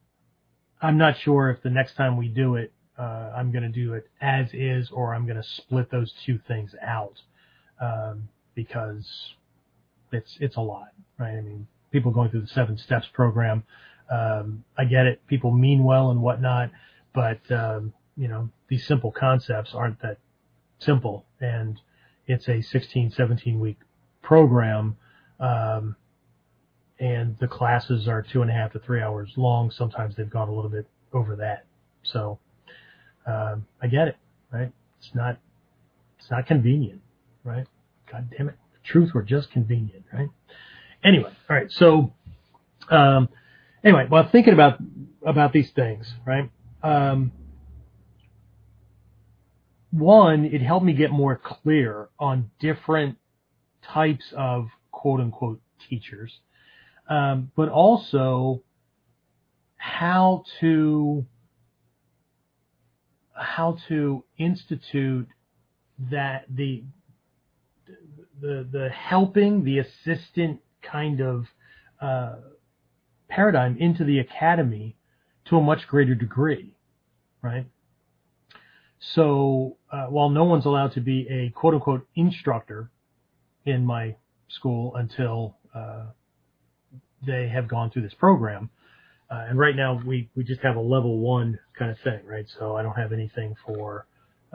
I'm not sure if the next time we do it, uh, I'm going to do it as is, or I'm going to split those two things out um, because it's it's a lot, right? I mean, people going through the seven steps program, um, I get it. People mean well and whatnot, but um, you know, these simple concepts aren't that simple, and it's a 16, 17 week program. Um, and the classes are two and a half to three hours long. Sometimes they've gone a little bit over that. So, um, I get it, right? It's not, it's not convenient, right? God damn it. The truth were just convenient, right? Anyway, all right. So, um, anyway, while thinking about, about these things, right? Um, one, it helped me get more clear on different types of quote unquote teachers, um, but also how to how to institute that the the the helping the assistant kind of uh, paradigm into the academy to a much greater degree, right? So uh, while no one's allowed to be a quote unquote instructor in my school until uh, they have gone through this program, uh, and right now we, we just have a level one kind of thing, right? So I don't have anything for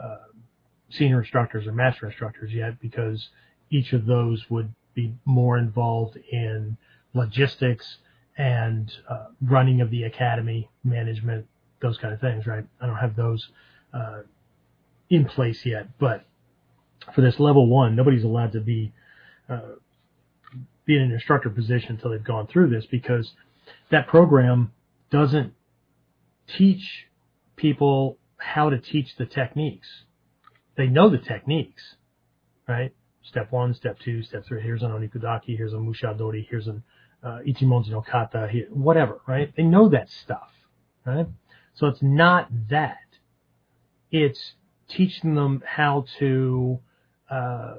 uh, senior instructors or master instructors yet because each of those would be more involved in logistics and uh, running of the academy, management, those kind of things, right? I don't have those uh, in place yet, but for this level one, nobody's allowed to be uh, be in an instructor position until they've gone through this because that program doesn't teach people how to teach the techniques. They know the techniques, right? Step one, step two, step three. Here's an onikudaki. Here's a mushadori. Here's an uh, ichimonji no kata. Here, whatever, right? They know that stuff, right? So it's not that. It's teaching them how to uh,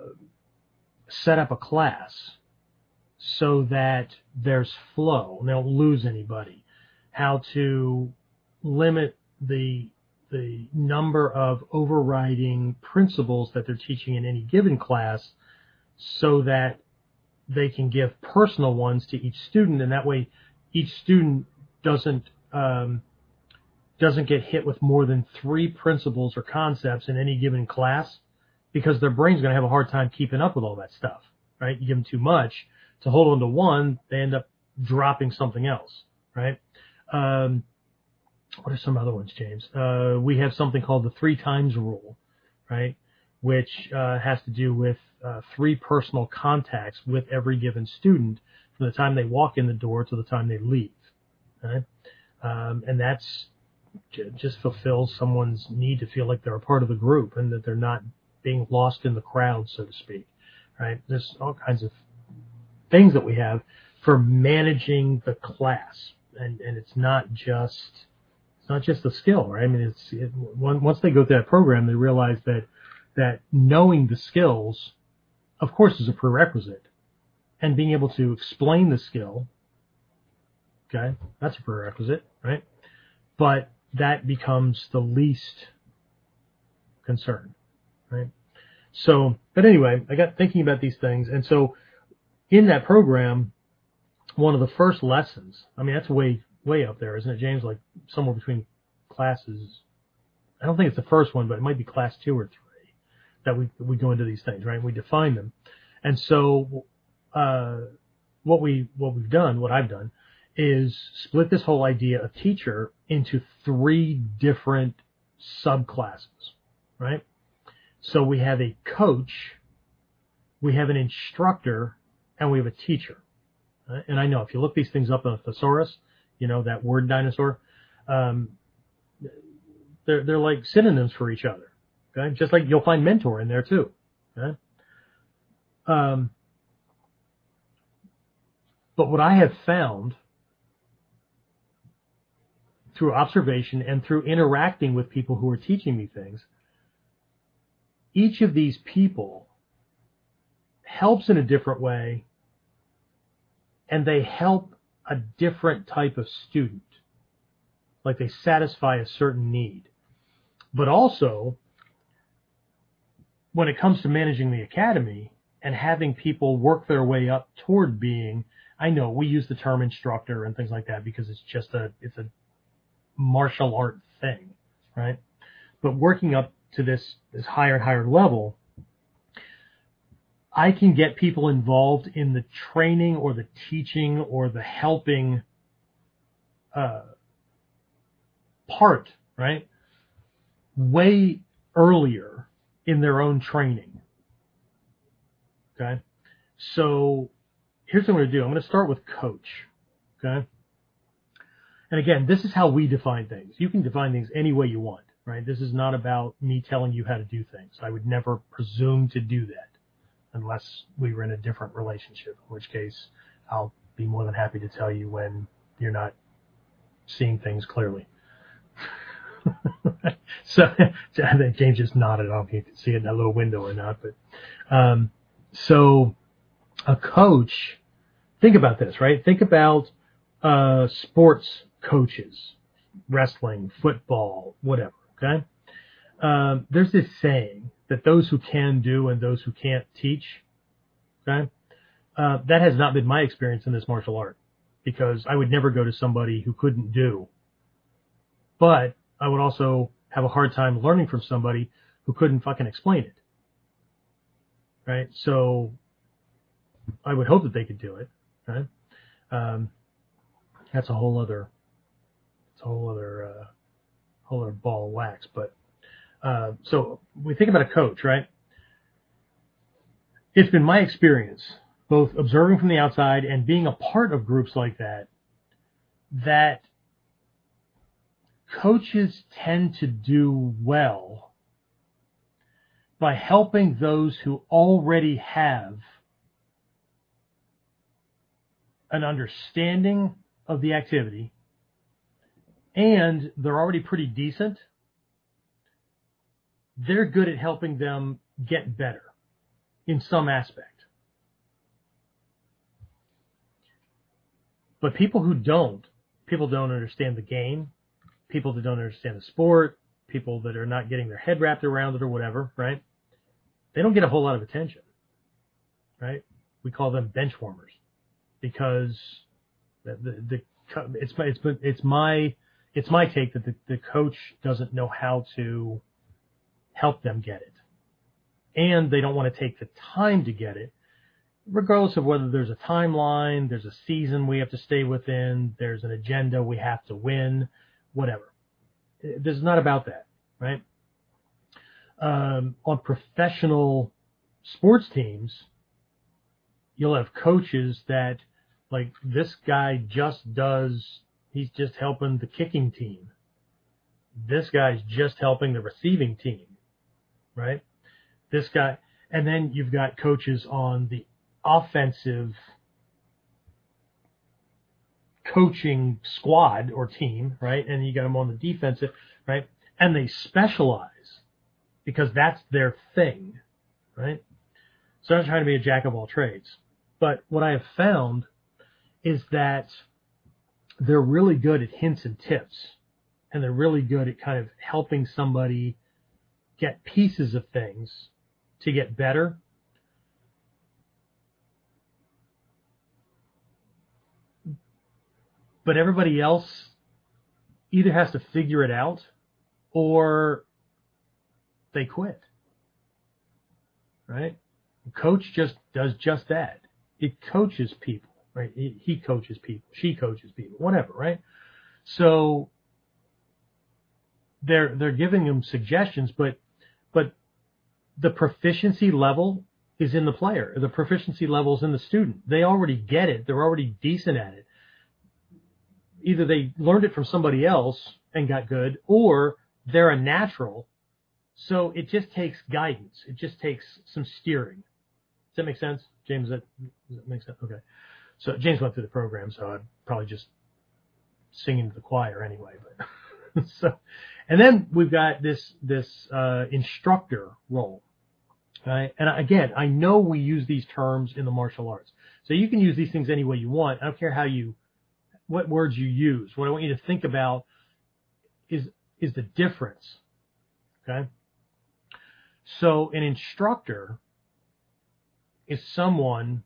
set up a class, so that there's flow. And they don't lose anybody, how to limit the the number of overriding principles that they're teaching in any given class so that they can give personal ones to each student. And that way each student doesn't um, doesn't get hit with more than three principles or concepts in any given class because their brain's going to have a hard time keeping up with all that stuff, right? You give them too much to hold on to one, they end up dropping something else, right? Um, what are some other ones, James? Uh, we have something called the three times rule, right? Which uh, has to do with uh, three personal contacts with every given student from the time they walk in the door to the time they leave, right? Um, and that's just fulfills someone's need to feel like they're a part of the group and that they're not being lost in the crowd, so to speak, right? There's all kinds of things that we have for managing the class, and and it's not just it's not just a skill, right? I mean, it's it, once they go through that program, they realize that that knowing the skills, of course, is a prerequisite, and being able to explain the skill, okay, that's a prerequisite, right? But that becomes the least concern, right? So, but anyway, I got thinking about these things, and so in that program, one of the first lessons, I mean, that's way, way up there, isn't it, James? Like somewhere between classes. I don't think it's the first one, but it might be class two or three that we, we go into these things, right? We define them. And so, uh, what we, what we've done, what I've done is split this whole idea of teacher into three different subclasses, right? So we have a coach, we have an instructor, and we have a teacher. Uh, and I know if you look these things up in a thesaurus, you know, that word dinosaur, um, they're, they're like synonyms for each other. Okay. Just like you'll find mentor in there too. Okay. Um, but what I have found through observation and through interacting with people who are teaching me things, each of these people helps in a different way and they help a different type of student. Like they satisfy a certain need. But also, when it comes to managing the academy and having people work their way up toward being, I know we use the term instructor and things like that because it's just a, it's a martial art thing, right? But working up to this, this higher and higher level, I can get people involved in the training or the teaching or the helping uh, part, right? Way earlier in their own training. Okay. So here's what I'm going to do. I'm going to start with coach. Okay. And again, this is how we define things. You can define things any way you want, right? This is not about me telling you how to do things. I would never presume to do that unless we were in a different relationship, in which case I'll be more than happy to tell you when you're not seeing things clearly. so I think James just nodded. I don't know if you can see it in that little window or not, but um, so a coach. Think about this, right? Think about uh, sports coaches, wrestling, football, whatever. Okay, um, there's this saying that those who can do and those who can't teach, okay, uh, that has not been my experience in this martial art because I would never go to somebody who couldn't do, but I would also have a hard time learning from somebody who couldn't fucking explain it. Right? So I would hope that they could do it. Right? Um, that's a whole other, it's a whole other, uh, whole other ball of wax. But uh, so we think about a coach, right? It's been my experience, both observing from the outside and being a part of groups like that, that coaches tend to do well by helping those who already have an understanding of the activity and they're already pretty decent they're good at helping them get better in some aspect. but people who don't, people don't understand the game, people that don't understand the sport, people that are not getting their head wrapped around it or whatever, right? They don't get a whole lot of attention, right? We call them bench warmers because the, the, the it's my, it's, it's my, it's my take that the, the coach doesn't know how to help them get it. And they don't want to take the time to get it, regardless of whether there's a timeline, there's a season we have to stay within, there's an agenda we have to win, whatever. This is not about that, right? Um, on professional sports teams, you'll have coaches that like this guy just does, he's just helping the kicking team. This guy's just helping the receiving team, right? This guy, and then you've got coaches on the offensive coaching squad or team, right? And you got them on the defensive, right? And they specialize because that's their thing, right? So I'm trying to be a jack of all trades. But what I have found is that they're really good at hints and tips and they're really good at kind of helping somebody get pieces of things to get better. But everybody else either has to figure it out or they quit. Right? Coach just does just that. It coaches people right? He coaches people, she coaches people, whatever, right? So they're they're giving them suggestions, but but the proficiency level is in the player. The proficiency level is in the student. They already get it. They're already decent at it. Either they learned it from somebody else and got good, or they're a natural. So it just takes guidance. It just takes some steering. Does that make sense, James? That, does that make sense? Okay. So James went through the program, so I'd probably just sing into the choir anyway. But so, and then we've got this this uh, instructor role, right? And again, I know we use these terms in the martial arts, so you can use these things any way you want. I don't care how you, what words you use. What I want you to think about is is the difference, okay? So an instructor is someone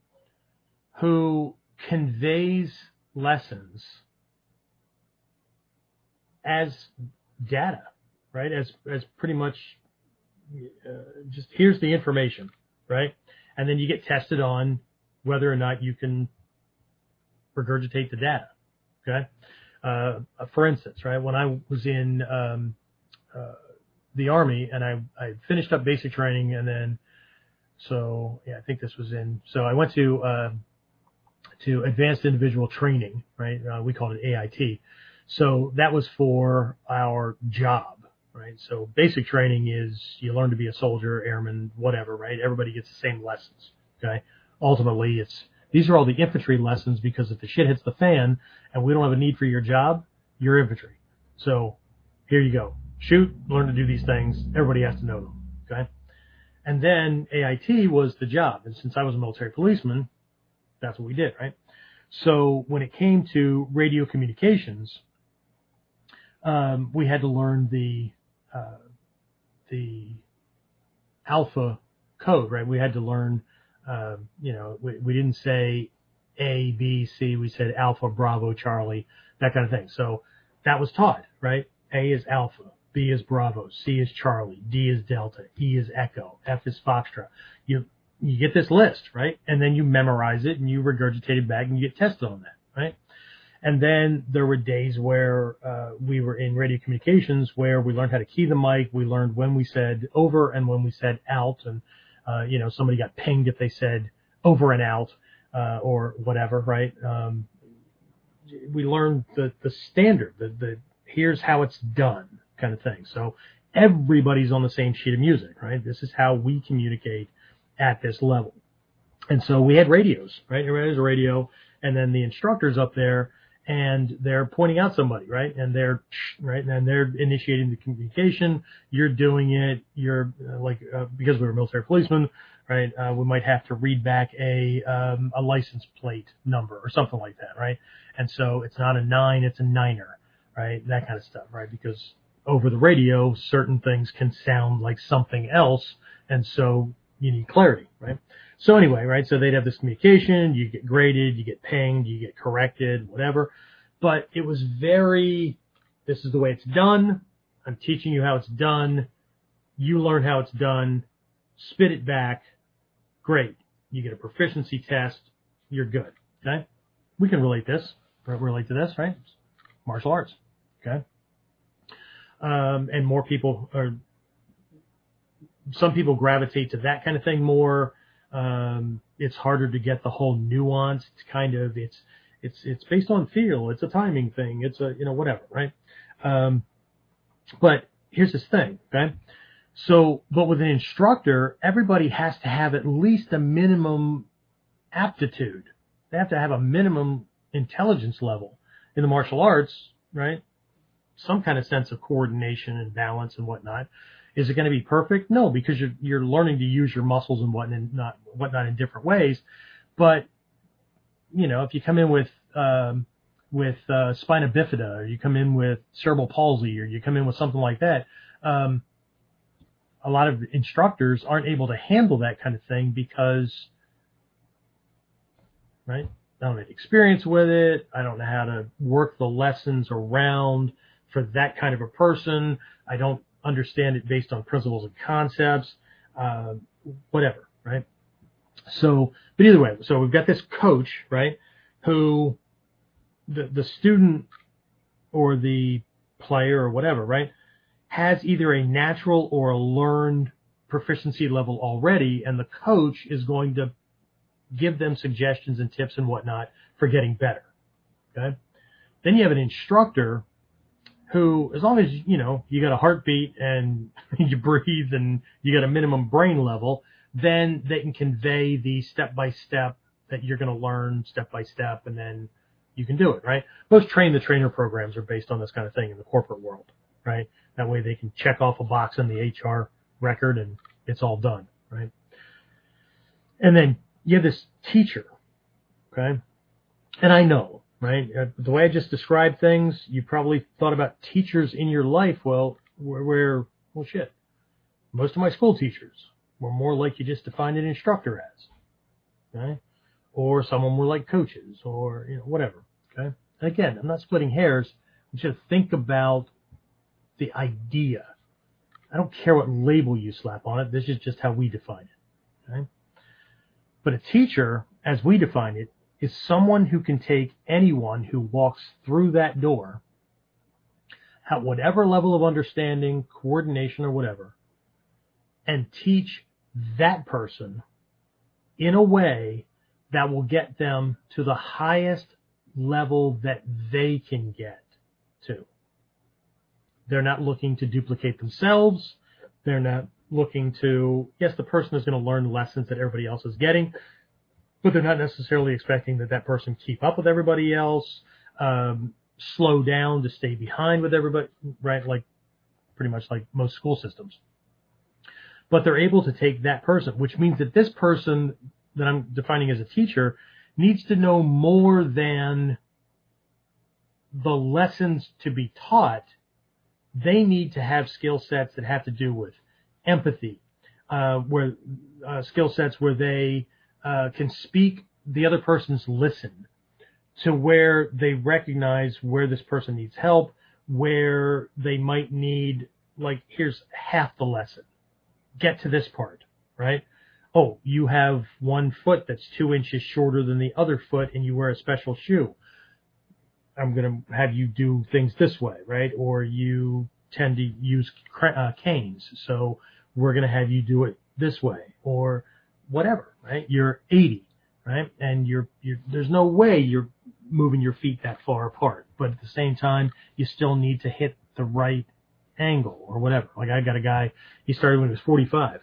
who conveys lessons as data, right? As as pretty much just here's the information, right? And then you get tested on whether or not you can regurgitate the data. Okay. Uh, for instance, right when I was in um, uh, the army and I I finished up basic training and then so yeah I think this was in so I went to uh, to advanced individual training, right? Uh, we called it AIT. So that was for our job, right? So basic training is you learn to be a soldier, airman, whatever, right? Everybody gets the same lessons, okay? Ultimately, it's these are all the infantry lessons because if the shit hits the fan and we don't have a need for your job, you're infantry. So here you go. Shoot, learn to do these things. Everybody has to know them, okay? And then AIT was the job. And since I was a military policeman, that's what we did, right? So when it came to radio communications, um, we had to learn the uh, the alpha code, right? We had to learn, uh, you know, we, we didn't say A, B, C. We said Alpha, Bravo, Charlie, that kind of thing. So that was taught, right? A is Alpha, B is Bravo, C is Charlie, D is Delta, E is Echo, F is Foxtrot. You you get this list, right? And then you memorize it and you regurgitate it back and you get tested on that, right? And then there were days where uh, we were in radio communications where we learned how to key the mic. We learned when we said over and when we said out, and uh, you know somebody got pinged if they said over and out uh, or whatever, right? Um, we learned the the standard, the the here's how it's done kind of thing. So everybody's on the same sheet of music, right? This is how we communicate at this level. And so we had radios, right? Everybody has a radio, and then the instructor's up there, and they're pointing out somebody, right? And they're right, and they're initiating the communication. You're doing it. You're uh, like uh, because we were military policemen, right? Uh, we might have to read back a um, a license plate number or something like that, right? And so it's not a nine, it's a niner, right? That kind of stuff, right? Because over the radio, certain things can sound like something else, and so you need clarity, right? So anyway, right? So they'd have this communication, you get graded, you get pinged, you get corrected, whatever. But it was very, this is the way it's done. I'm teaching you how it's done. You learn how it's done. Spit it back. Great. You get a proficiency test. You're good. Okay. We can relate this, relate to this, right? Martial arts. Okay. Um, and more people are, some people gravitate to that kind of thing more. Um, it's harder to get the whole nuance. It's kind of, it's, it's, it's based on feel. It's a timing thing. It's a, you know, whatever, right? Um, but here's this thing, okay? So, but with an instructor, everybody has to have at least a minimum aptitude. They have to have a minimum intelligence level in the martial arts, right? Some kind of sense of coordination and balance and whatnot. Is it going to be perfect? No, because you're you're learning to use your muscles and whatnot, whatnot in different ways. But you know, if you come in with um, with uh, spina bifida, or you come in with cerebral palsy, or you come in with something like that, um, a lot of instructors aren't able to handle that kind of thing because, right? I don't have experience with it. I don't know how to work the lessons around for that kind of a person. I don't understand it based on principles and concepts, uh, whatever, right? So, but either way, so we've got this coach, right, who the the student or the player or whatever, right, has either a natural or a learned proficiency level already, and the coach is going to give them suggestions and tips and whatnot for getting better. Okay. Then you have an instructor who, as long as you know you got a heartbeat and you breathe and you got a minimum brain level, then they can convey the step by step that you're going to learn step by step, and then you can do it. Right? Most train the trainer programs are based on this kind of thing in the corporate world. Right? That way they can check off a box on the HR record and it's all done. Right? And then you have this teacher. Okay. And I know right? Uh, the way I just described things, you probably thought about teachers in your life. Well, where, where well, shit. Most of my school teachers were more like you just defined an instructor as, okay? Or someone were like coaches or, you know, whatever, okay? And again, I'm not splitting hairs. I just think about the idea. I don't care what label you slap on it. This is just how we define it, okay? But a teacher, as we define it, is someone who can take anyone who walks through that door at whatever level of understanding, coordination, or whatever, and teach that person in a way that will get them to the highest level that they can get to. They're not looking to duplicate themselves. They're not looking to, yes, the person is going to learn lessons that everybody else is getting, but they're not necessarily expecting that that person keep up with everybody else, um, slow down to stay behind with everybody, right? Like pretty much like most school systems. But they're able to take that person, which means that this person that I'm defining as a teacher needs to know more than the lessons to be taught. They need to have skill sets that have to do with empathy, uh, where uh, skill sets where they uh, can speak the other person's listen to where they recognize where this person needs help, where they might need, like, here's half the lesson. Get to this part, right? Oh, you have one foot that's two inches shorter than the other foot and you wear a special shoe. I'm going to have you do things this way, right? Or you tend to use uh, canes. So we're going to have you do it this way. Or whatever, right? You're 80, right? And you're, you're, there's no way you're moving your feet that far apart, but at the same time, you still need to hit the right angle or whatever. Like I got a guy, he started when he was 45.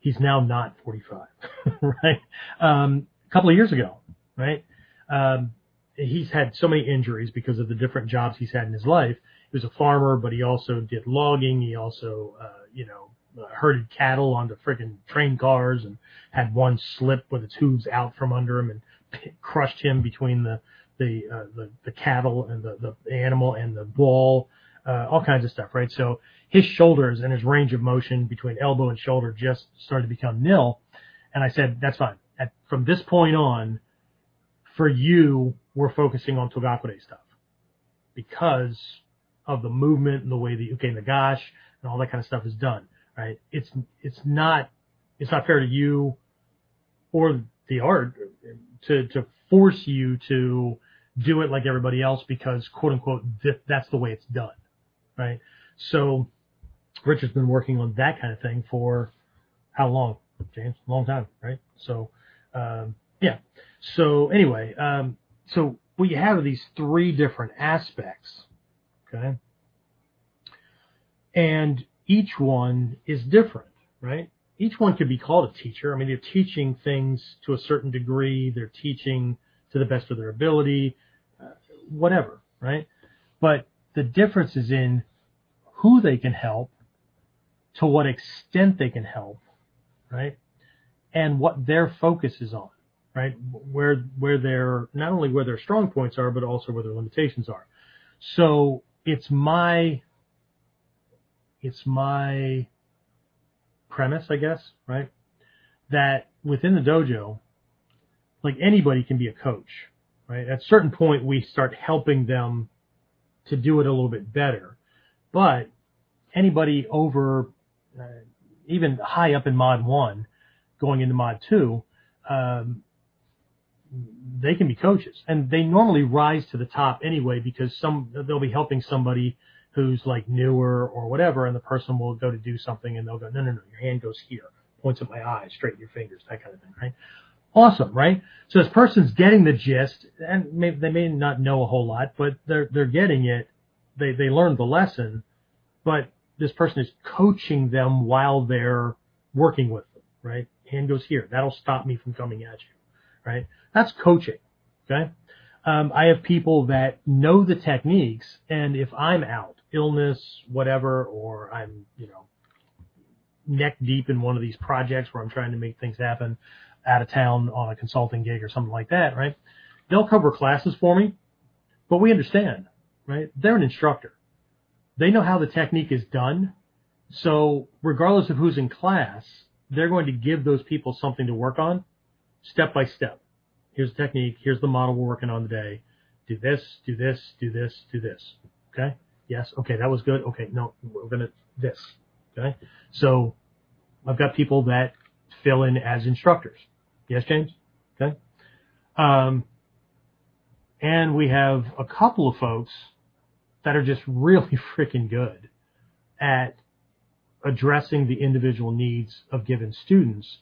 He's now not 45, right? Um, a couple of years ago, right? Um, he's had so many injuries because of the different jobs he's had in his life. He was a farmer, but he also did logging. He also, uh, you know, herded cattle onto freaking train cars and had one slip with its hooves out from under him and p- crushed him between the the uh, the, the cattle and the, the animal and the wall, uh, all kinds of stuff, right? So his shoulders and his range of motion between elbow and shoulder just started to become nil. And I said, that's fine. At, from this point on, for you, we're focusing on Togakure stuff because of the movement and the way the uke nagash and all that kind of stuff is done, right? It's, it's not, it's not fair to you or the art to, to force you to do it like everybody else because quote unquote, th- that's the way it's done, right? So Richard's been working on that kind of thing for how long, James? Long time, right? So, um, yeah. So anyway, um, so what you have are these three different aspects, okay? And each one is different, right? Each one could be called a teacher. I mean, they're teaching things to a certain degree. They're teaching to the best of their ability, uh, whatever, right? But the difference is in who they can help, to what extent they can help, right? And what their focus is on, right? Where, where their, not only where their strong points are, but also where their limitations are. So it's my, it's my premise, I guess, right? That within the dojo, like anybody can be a coach, right? At a certain point, we start helping them to do it a little bit better. But anybody over, uh, even high up in mod one, going into mod two, um, they can be coaches and they normally rise to the top anyway because some, they'll be helping somebody who's like newer or whatever and the person will go to do something and they'll go, no, no, no, your hand goes here, points at my eyes, straighten your fingers, that kind of thing, right? Awesome, right? So this person's getting the gist and may, they may not know a whole lot, but they're, they're getting it. They, they learned the lesson, but this person is coaching them while they're working with them, right? Hand goes here. That'll stop me from coming at you, right? That's coaching, okay? Um, I have people that know the techniques, and if I'm out, illness, whatever, or I'm, you know, neck deep in one of these projects where I'm trying to make things happen out of town on a consulting gig or something like that, right? They'll cover classes for me, but we understand, right? They're an instructor. They know how the technique is done. So regardless of who's in class, they're going to give those people something to work on step by step. Here's the technique. Here's the model we're working on today. Do this, do this, do this, do this. Okay. Yes. Okay. That was good. Okay. No, we're to this. Okay. So I've got people that fill in as instructors. Yes, James? Okay. Um, and we have a couple of folks that are just really freaking good at addressing the individual needs of given students,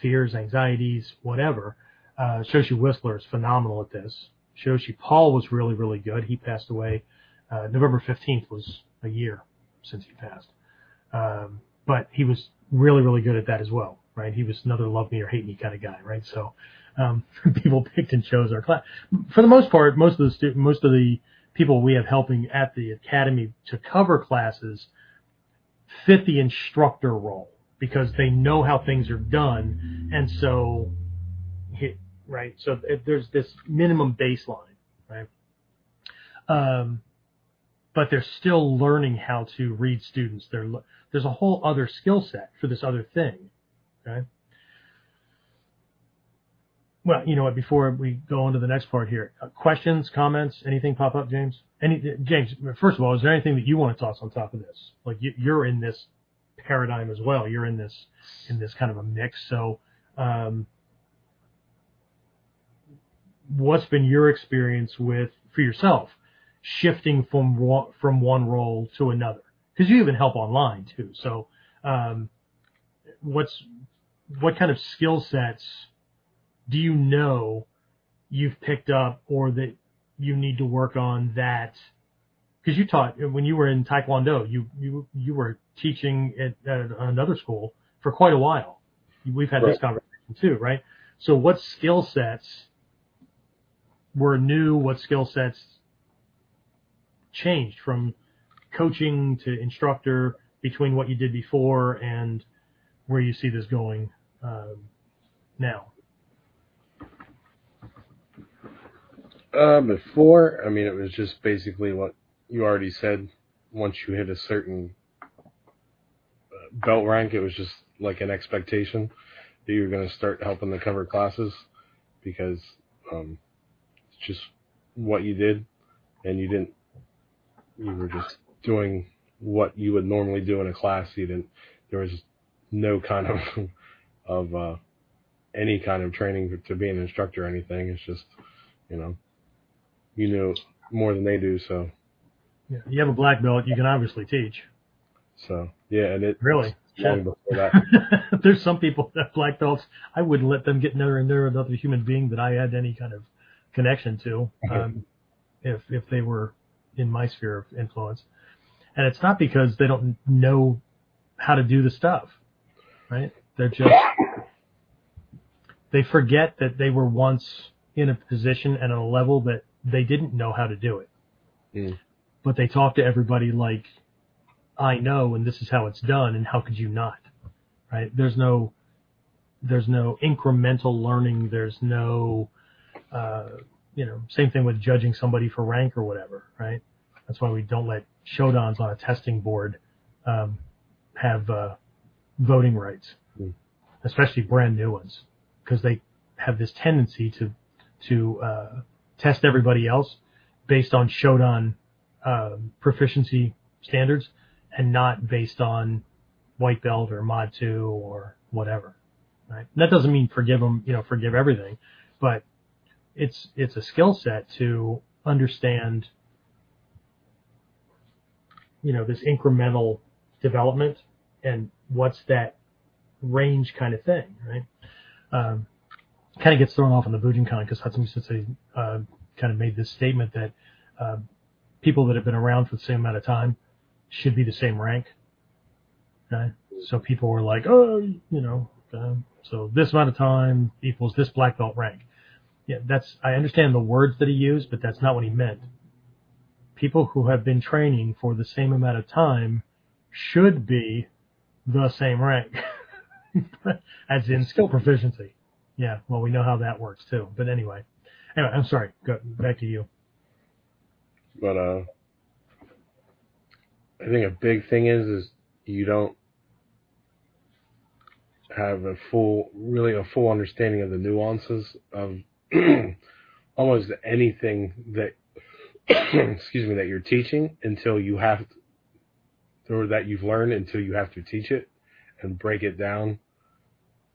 fears, anxieties, whatever. Uh, Shoshi Whistler is phenomenal at this. Shoshi Paul was really, really good. He passed away. Uh, November 15th was a year since he passed. Um, but he was really, really good at that as well, right? He was another love me or hate me kind of guy, right? So, um, people picked and chose our class. For the most part, most of the stu- most of the people we have helping at the academy to cover classes fit the instructor role because they know how things are done, and so, right? So there's this minimum baseline, right? Um, but they're still learning how to read students. They're, there's a whole other skill set for this other thing. Okay. Well, you know what? Before we go on to the next part here, uh, questions, comments, anything pop up, James? Any, James? First of all, is there anything that you want to toss on top of this? Like you, you're in this paradigm as well. You're in this in this kind of a mix. So, um, what's been your experience with for yourself shifting from one, from one role to another? Because you even help online too. So, um, what's what kind of skill sets do you know you've picked up or that you need to work on that? Because you taught when you were in Taekwondo, you you you were teaching at, at another school for quite a while. We've had right. this conversation too, right? So, what skill sets were new? What skill sets changed from coaching to instructor between what you did before and where you see this going um, now? Uh, before, I mean, it was just basically what you already said. Once you hit a certain uh, belt rank, it was just like an expectation that you were going to start helping the cover classes because um, just what you did, and you didn't. You were just doing what you would normally do in a class. You didn't. There was no kind of of uh, any kind of training to be an instructor or anything. It's just, you know, you know more than they do. So, Yeah. You have a black belt, you can obviously teach. so yeah, and it Really? long Shit. before that. There's some people that have black belts. I wouldn't let them get near near another human being that I had any kind of connection to, um, if if they were in my sphere of influence. And it's not because they don't know how to do the stuff, right? They're just they forget that they were once in a position and at a level that they didn't know how to do it. Mm. But they talk to everybody like, I know and this is how it's done and how could you not? Right? There's no there's no incremental learning, there's no uh you know, same thing with judging somebody for rank or whatever, right? That's why we don't let shodans on a testing board um, have uh, voting rights, Hmm. especially brand new ones, because they have this tendency to to uh, test everybody else based on shodan um proficiency standards and not based on white belt or mod two or whatever. Right? And that doesn't mean forgive them, you know, forgive everything, but it's it's a skill set to understand you know this incremental development and what's that range kind of thing right? Um, kind of gets thrown off on the Bujinkan because Hatsumi Sensei uh, kind of made this statement that uh, people that have been around for the same amount of time should be the same rank okay so people were like oh you know um, so this amount of time equals this black belt rank yeah, that's I understand the words that he used, but that's not what he meant. People who have been training for the same amount of time should be the same rank, as in skill proficiency. Yeah, well, we know how that works too. But anyway, anyway, I'm sorry. Go back to you. But uh, I think a big thing is is you don't have a full, really a full understanding of the nuances of almost anything that, excuse me, that you're teaching until you have, to, or that you've learned until you have to teach it and break it down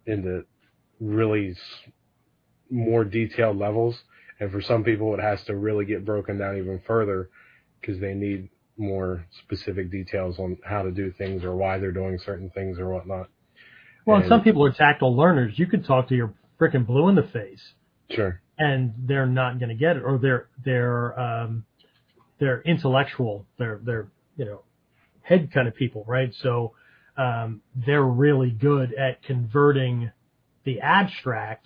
into really more detailed levels. And for some people, it has to really get broken down even further because they need more specific details on how to do things or why they're doing certain things or whatnot. Well, and some people are tactile learners. You could talk to your freaking blue in the face, Sure. and they're not going to get it, or they're they're um, they're intellectual, they're they're you know head kind of people, right? So um, they're really good at converting the abstract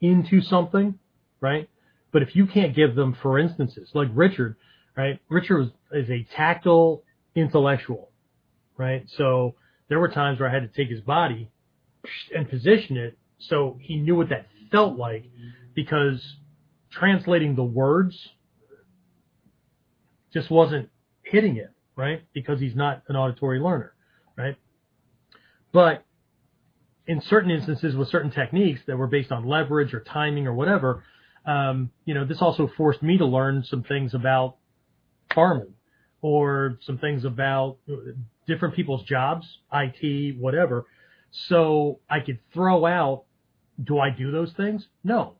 into something, right? But if you can't give them, for instances, like Richard, right? Richard was, is a tactile intellectual, right? So there were times where I had to take his body and position it so he knew what that felt like because translating the words just wasn't hitting it, right? Because he's not an auditory learner, right? But in certain instances with certain techniques that were based on leverage or timing or whatever, um, you know, this also forced me to learn some things about farming or some things about different people's jobs, IT, whatever. So I could throw out, do I do those things? No.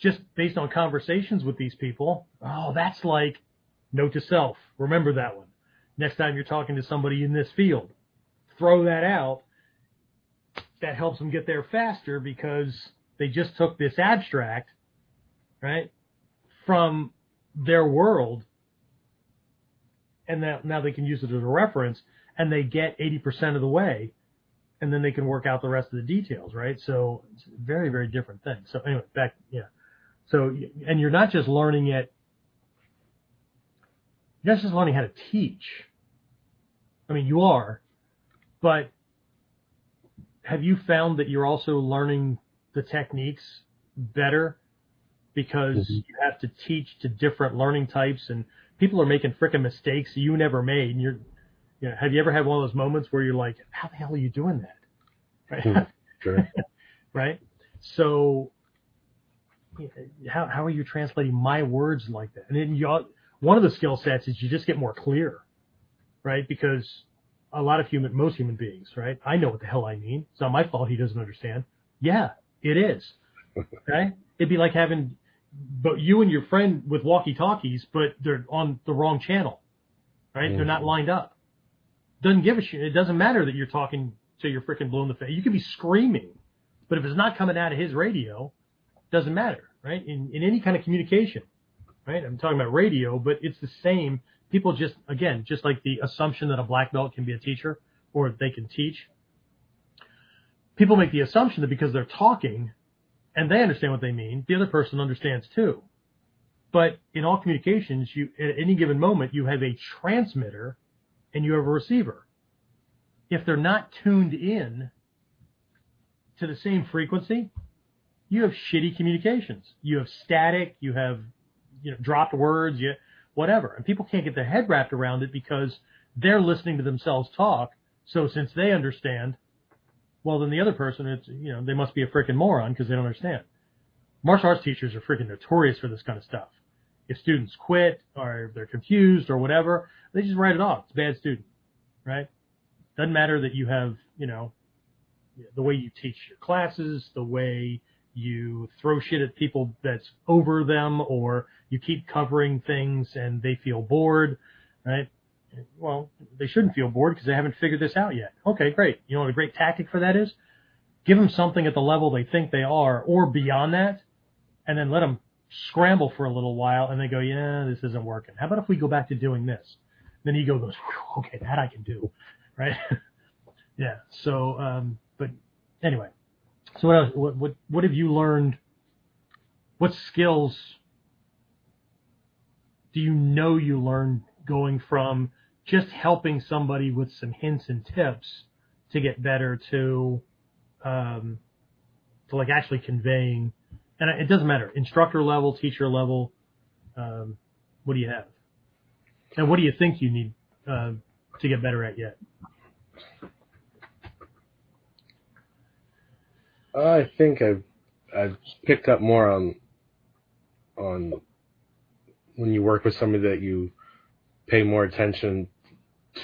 Just based on conversations with these people, oh, that's like note to self. Remember that one. Next time you're talking to somebody in this field, throw that out. That helps them get there faster because they just took this abstract, right, from their world and now, now they can use it as a reference and they get 80% of the way and then they can work out the rest of the details, right? So it's a very, very different thing. So anyway, back, yeah. So, and you're not just learning it, you're not just learning how to teach. I mean, you are, but have you found that you're also learning the techniques better because Mhm. you have to teach to different learning types and people are making frickin' mistakes you never made and you're you know, have you ever had one of those moments where you're like, how the hell are you doing that? Right? Hmm. Sure. right? So how how are you translating my words like that? And then you all, one of the skill sets is you just get more clear, right? Because a lot of human, most human beings, right? I know what the hell I mean. It's not my fault he doesn't understand. Yeah, it is. Okay? It'd be like having, but you and your friend with walkie talkies, but they're on the wrong channel, right? They're not mm. lined up. Doesn't give a shit. It doesn't matter that you're talking to your freaking blue in the face. You could be screaming, but if it's not coming out of his radio, doesn't matter, right? In, in any kind of communication, right? I'm talking about radio, but it's the same. People just, again, just like the assumption that a black belt can be a teacher or they can teach. People make the assumption that because they're talking and they understand what they mean, the other person understands too. But in all communications, you, at any given moment, you have a transmitter and you have a receiver. If they're not tuned in to the same frequency, you have shitty communications. You have static, you have you know dropped words, you whatever. And people can't get their head wrapped around it because they're listening to themselves talk. So since they understand, well then the other person it's you know, they must be a freaking moron because they don't understand. Martial arts teachers are freaking notorious for this kind of stuff. If students quit or they're confused or whatever, they just write it off. It's a bad student, right? Doesn't matter that you have, you know, the way you teach your classes, the way you throw shit at people that's over them, or you keep covering things and they feel bored, right? Well, they shouldn't feel bored because they haven't figured this out yet. Okay, great. You know what a great tactic for that is? Give them something at the level they think they are or beyond that, and then let them scramble for a little while and they go, yeah, this isn't working. How about if we go back to doing this? Then ego goes, okay, that I can do, right? yeah. So, um, but anyway, so what else? What, what what have you learned? What skills do you know you learned going from just helping somebody with some hints and tips to get better to um, to like actually conveying? And it doesn't matter, instructor level, teacher level. Um, what do you have? And what do you think you need uh, to get better at yet? I think I've I've picked up more on on when you work with somebody that you pay more attention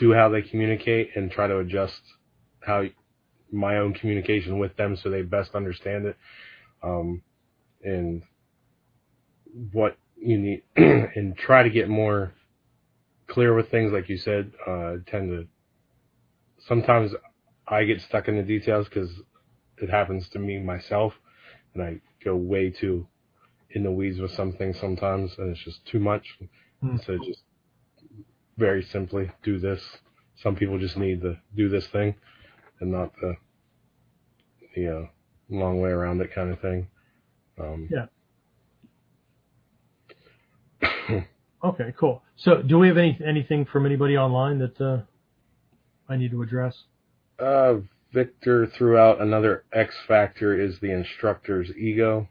to how they communicate and try to adjust how my own communication with them so they best understand it um, and what you need and try to get more clear with things like you said uh, tend to sometimes I get stuck in the details because it happens to me myself, and I go way too in the weeds with something sometimes, and it's just too much. Hmm. So just very simply do this. Some people just need to do this thing, and not the the uh, long way around it kind of thing. Um, Yeah. Okay, cool. So, do we have any anything from anybody online that uh, I need to address? Uh, Victor threw out another X factor is the instructor's ego.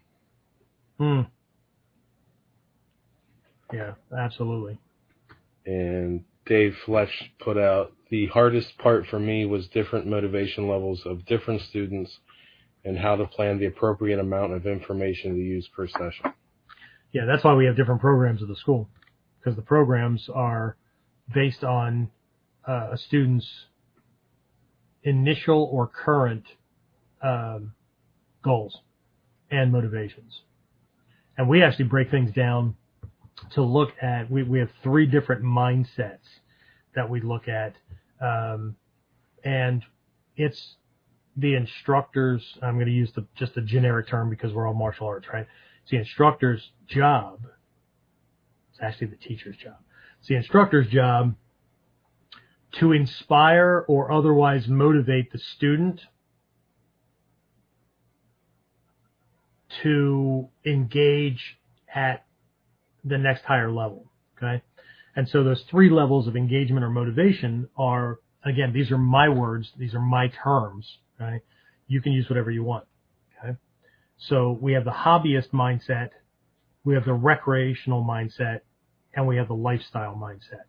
Hmm. Yeah, absolutely. and Dave Fletch put out the hardest part for me was different motivation levels of different students and how to plan the appropriate amount of information to use per session. Yeah, that's why we have different programs at the school because the programs are based on uh, a student's initial or current um, goals and motivations. And we actually break things down to look at, we, we have three different mindsets that we look at. Um, and it's the instructor's, I'm going to use the, just a generic term because we're all martial arts, right? It's the instructor's job. It's actually the teacher's job. It's the instructor's job to inspire or otherwise motivate the student to engage at the next higher level. Okay. And so those three levels of engagement or motivation are Again, these are my words. These are my terms. Okay. You can use whatever you want. Okay. So we have the hobbyist mindset. We have the recreational mindset and we have the lifestyle mindset.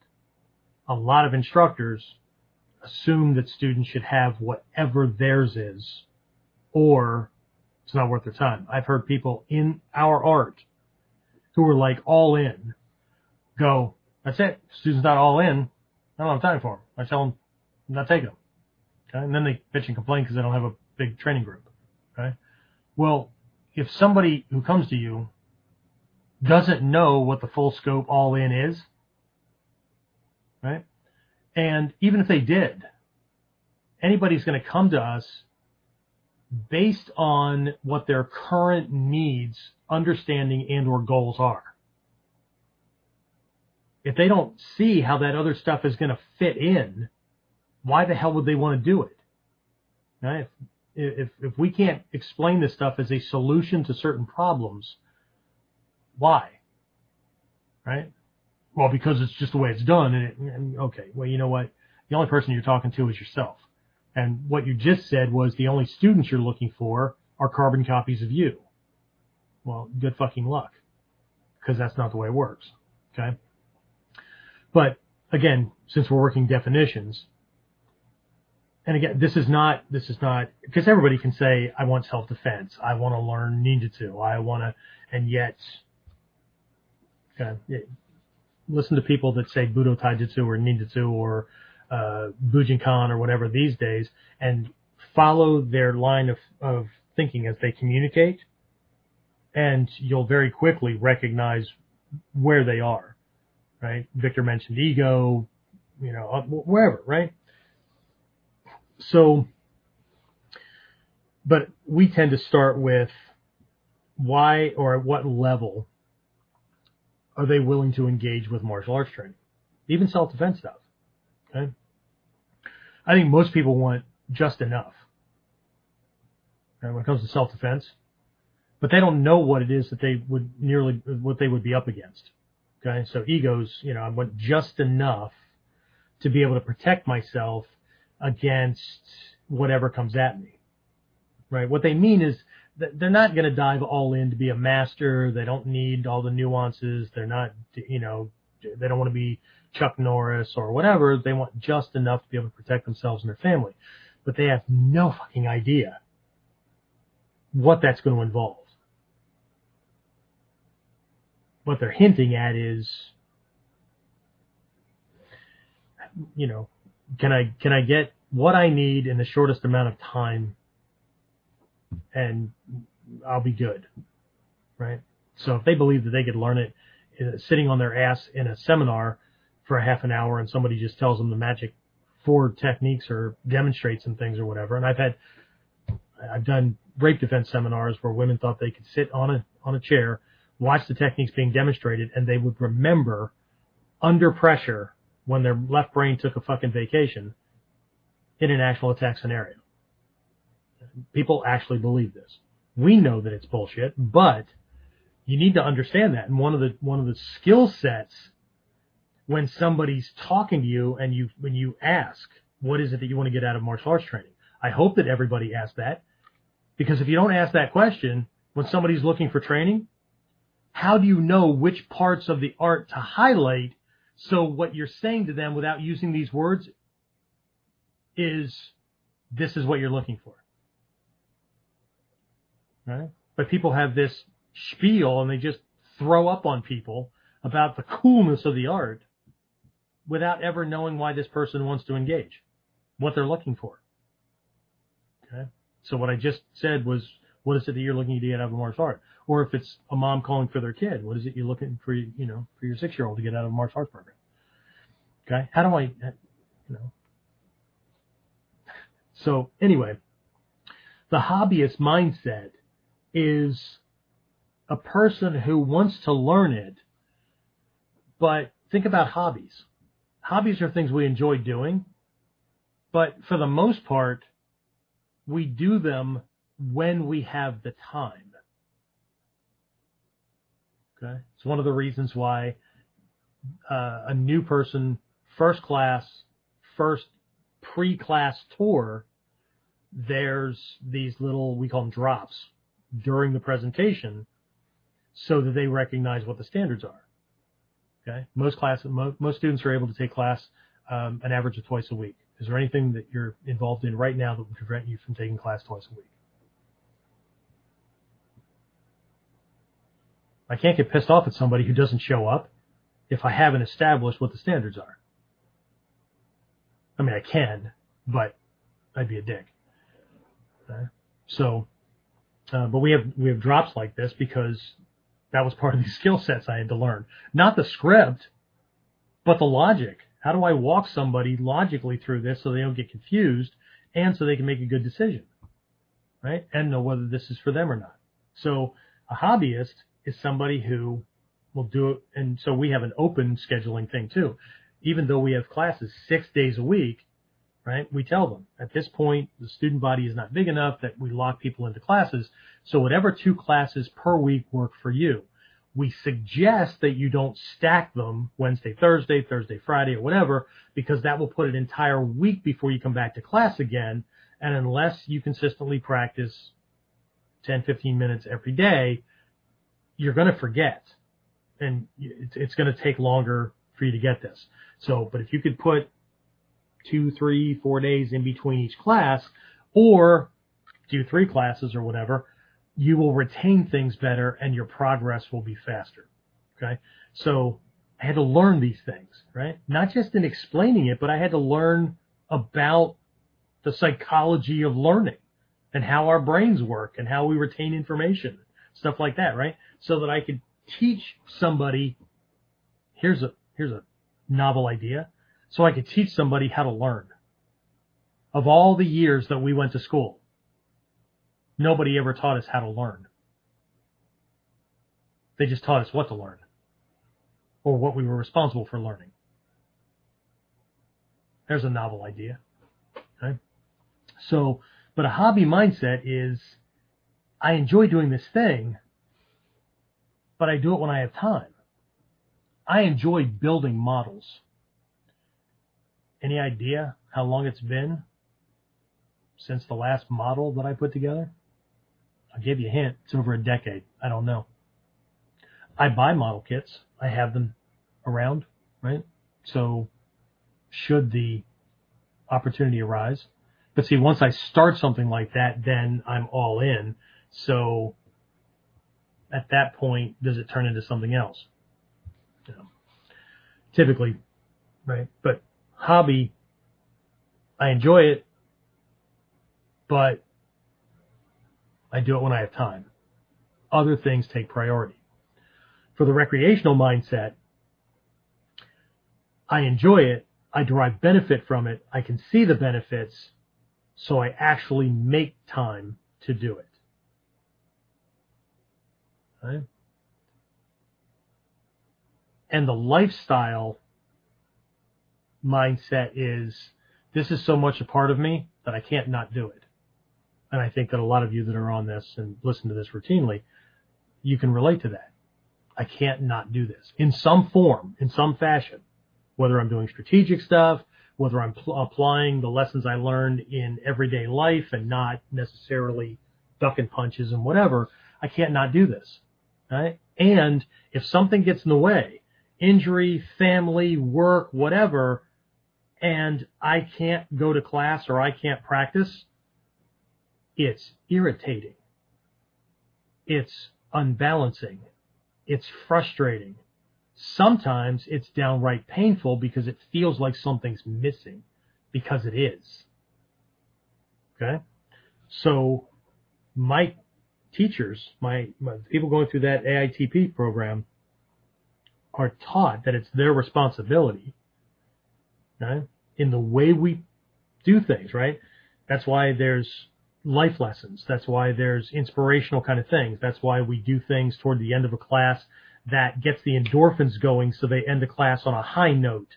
A lot of instructors assume that students should have whatever theirs is or it's not worth their time. I've heard people in our art who are like all in go, that's it. Student's not all in. I don't have time for them. I tell them not take them. Okay. And then they bitch and complain because they don't have a big training group. Okay. Well, if somebody who comes to you doesn't know what the full scope all in is, right? And even if they did, anybody's going to come to us based on what their current needs, understanding, and or goals are. If they don't see how that other stuff is going to fit in, why the hell would they want to do it? Right? If, if, if we can't explain this stuff as a solution to certain problems, why? Right? Well, because it's just the way it's done. And, it, and okay, well, you know what? The only person you're talking to is yourself. And what you just said was the only students you're looking for are carbon copies of you. Well, good fucking luck. Because that's not the way it works. Okay? But again, since we're working definitions, and again, this is not, this is not, because everybody can say, I want self-defense. I want to learn ninjutsu. I want to, and yet, okay, listen to people that say Budo Taijutsu or ninjutsu or, uh, Bujinkan or whatever these days and follow their line of, of thinking as they communicate. And you'll very quickly recognize where they are, right? Victor mentioned ego, you know, wherever, right? So, but we tend to start with why or at what level are they willing to engage with martial arts training, even self-defense stuff. Okay. I think most people want just enough right, when it comes to self-defense, but they don't know what it is that they would nearly what they would be up against. Okay, so egos, you know, I want just enough to be able to protect myself against whatever comes at me. Right? What they mean is they're not going to dive all in to be a master. They don't need all the nuances. They're not, you know, they don't want to be Chuck Norris or whatever. They want just enough to be able to protect themselves and their family. But they have no fucking idea what that's going to involve. What they're hinting at is, you know, can I can I get what I need in the shortest amount of time, and I'll be good, right? So if they believe that they could learn it uh, sitting on their ass in a seminar for a half an hour, and somebody just tells them the magic four techniques or demonstrates some things or whatever, and I've had I've done rape defense seminars where women thought they could sit on a on a chair, watch the techniques being demonstrated, and they would remember under pressure when their left brain took a fucking vacation in an actual attack scenario. People actually believe this. We know that it's bullshit, but you need to understand that. And one of the one of the skill sets when somebody's talking to you and you when you ask, what is it that you want to get out of martial arts training? I hope that everybody asks that. Because if you don't ask that question when somebody's looking for training, how do you know which parts of the art to highlight so what you're saying to them without using these words is this is what you're looking for. Right? But people have this spiel and they just throw up on people about the coolness of the art without ever knowing why this person wants to engage, what they're looking for. Okay? So what I just said was, what is it that you're looking to get out of a martial art? Or if it's a mom calling for their kid, what is it you're looking for, you know, for your six year old to get out of a martial arts program? Okay? How do I, you know, so anyway, the hobbyist mindset is a person who wants to learn it, but think about hobbies. Hobbies are things we enjoy doing, but for the most part, we do them when we have the time. Okay. It's one of the reasons why uh, a new person, first class, first pre-class tour, there's these little, we call them drops during the presentation so that they recognize what the standards are. Okay. Most class, most, most students are able to take class um, an average of twice a week. Is there anything that you're involved in right now that would prevent you from taking class twice a week? I can't get pissed off at somebody who doesn't show up if I haven't established what the standards are. I mean, I can, but I'd be a dick. Okay? So, uh, but we have we have drops like this because that was part of the skill sets I had to learn. Not the script, but the logic. How do I walk somebody logically through this so they don't get confused and so they can make a good decision, right? And know whether this is for them or not. So a hobbyist is somebody who will do it. And so we have an open scheduling thing too. Even though we have classes six days a week, right? We tell them at this point, the student body is not big enough that we lock people into classes. So whatever two classes per week work for you, we suggest that you don't stack them Wednesday, Thursday, Thursday, Friday, or whatever, because that will put an entire week before you come back to class again. And unless you consistently practice 10, 15 minutes every day, you're going to forget and it's, going to take longer for you to get this. So, but if you could put two, three, four days in between each class or do three classes or whatever, you will retain things better and your progress will be faster. Okay. So I had to learn these things, right? Not just in explaining it, but I had to learn about the psychology of learning and how our brains work and how we retain information, stuff like that, right? So that I could teach somebody here's a here's a novel idea so I could teach somebody how to learn. Of all the years that we went to school, nobody ever taught us how to learn. They just taught us what to learn or what we were responsible for learning. There's a novel idea. Okay? So, but a hobby mindset is I enjoy doing this thing, but I do it when I have time. I enjoy building models. Any idea how long it's been since the last model that I put together? I'll give you a hint. It's over a decade. I don't know. I buy model kits. I have them around, right? So should the opportunity arise. But see, once I start something like that, then I'm all in. So at that point does it turn into something else? You know, typically, right? But hobby, I enjoy it, but I do it when I have time. Other things take priority. For the recreational mindset, I enjoy it. I derive benefit from it. I can see the benefits. So I actually make time to do it. Right? And the lifestyle mindset is this is so much a part of me that I can't not do it. And I think that a lot of you that are on this and listen to this routinely, you can relate to that. I can't not do this in some form, in some fashion, whether I'm doing strategic stuff, whether I'm pl- applying the lessons I learned in everyday life and not necessarily ducking punches and whatever. I can't not do this right? And if something gets in the way, injury, family, work, whatever, and I can't go to class or I can't practice, it's irritating. It's unbalancing. It's frustrating. Sometimes it's downright painful because it feels like something's missing because it is. Okay? So my teachers, my, my people going through that AITP program are taught that it's their responsibility, right? In the way we do things, right? That's why there's life lessons. That's why there's inspirational kind of things. That's why we do things toward the end of a class that gets the endorphins going so they end the class on a high note,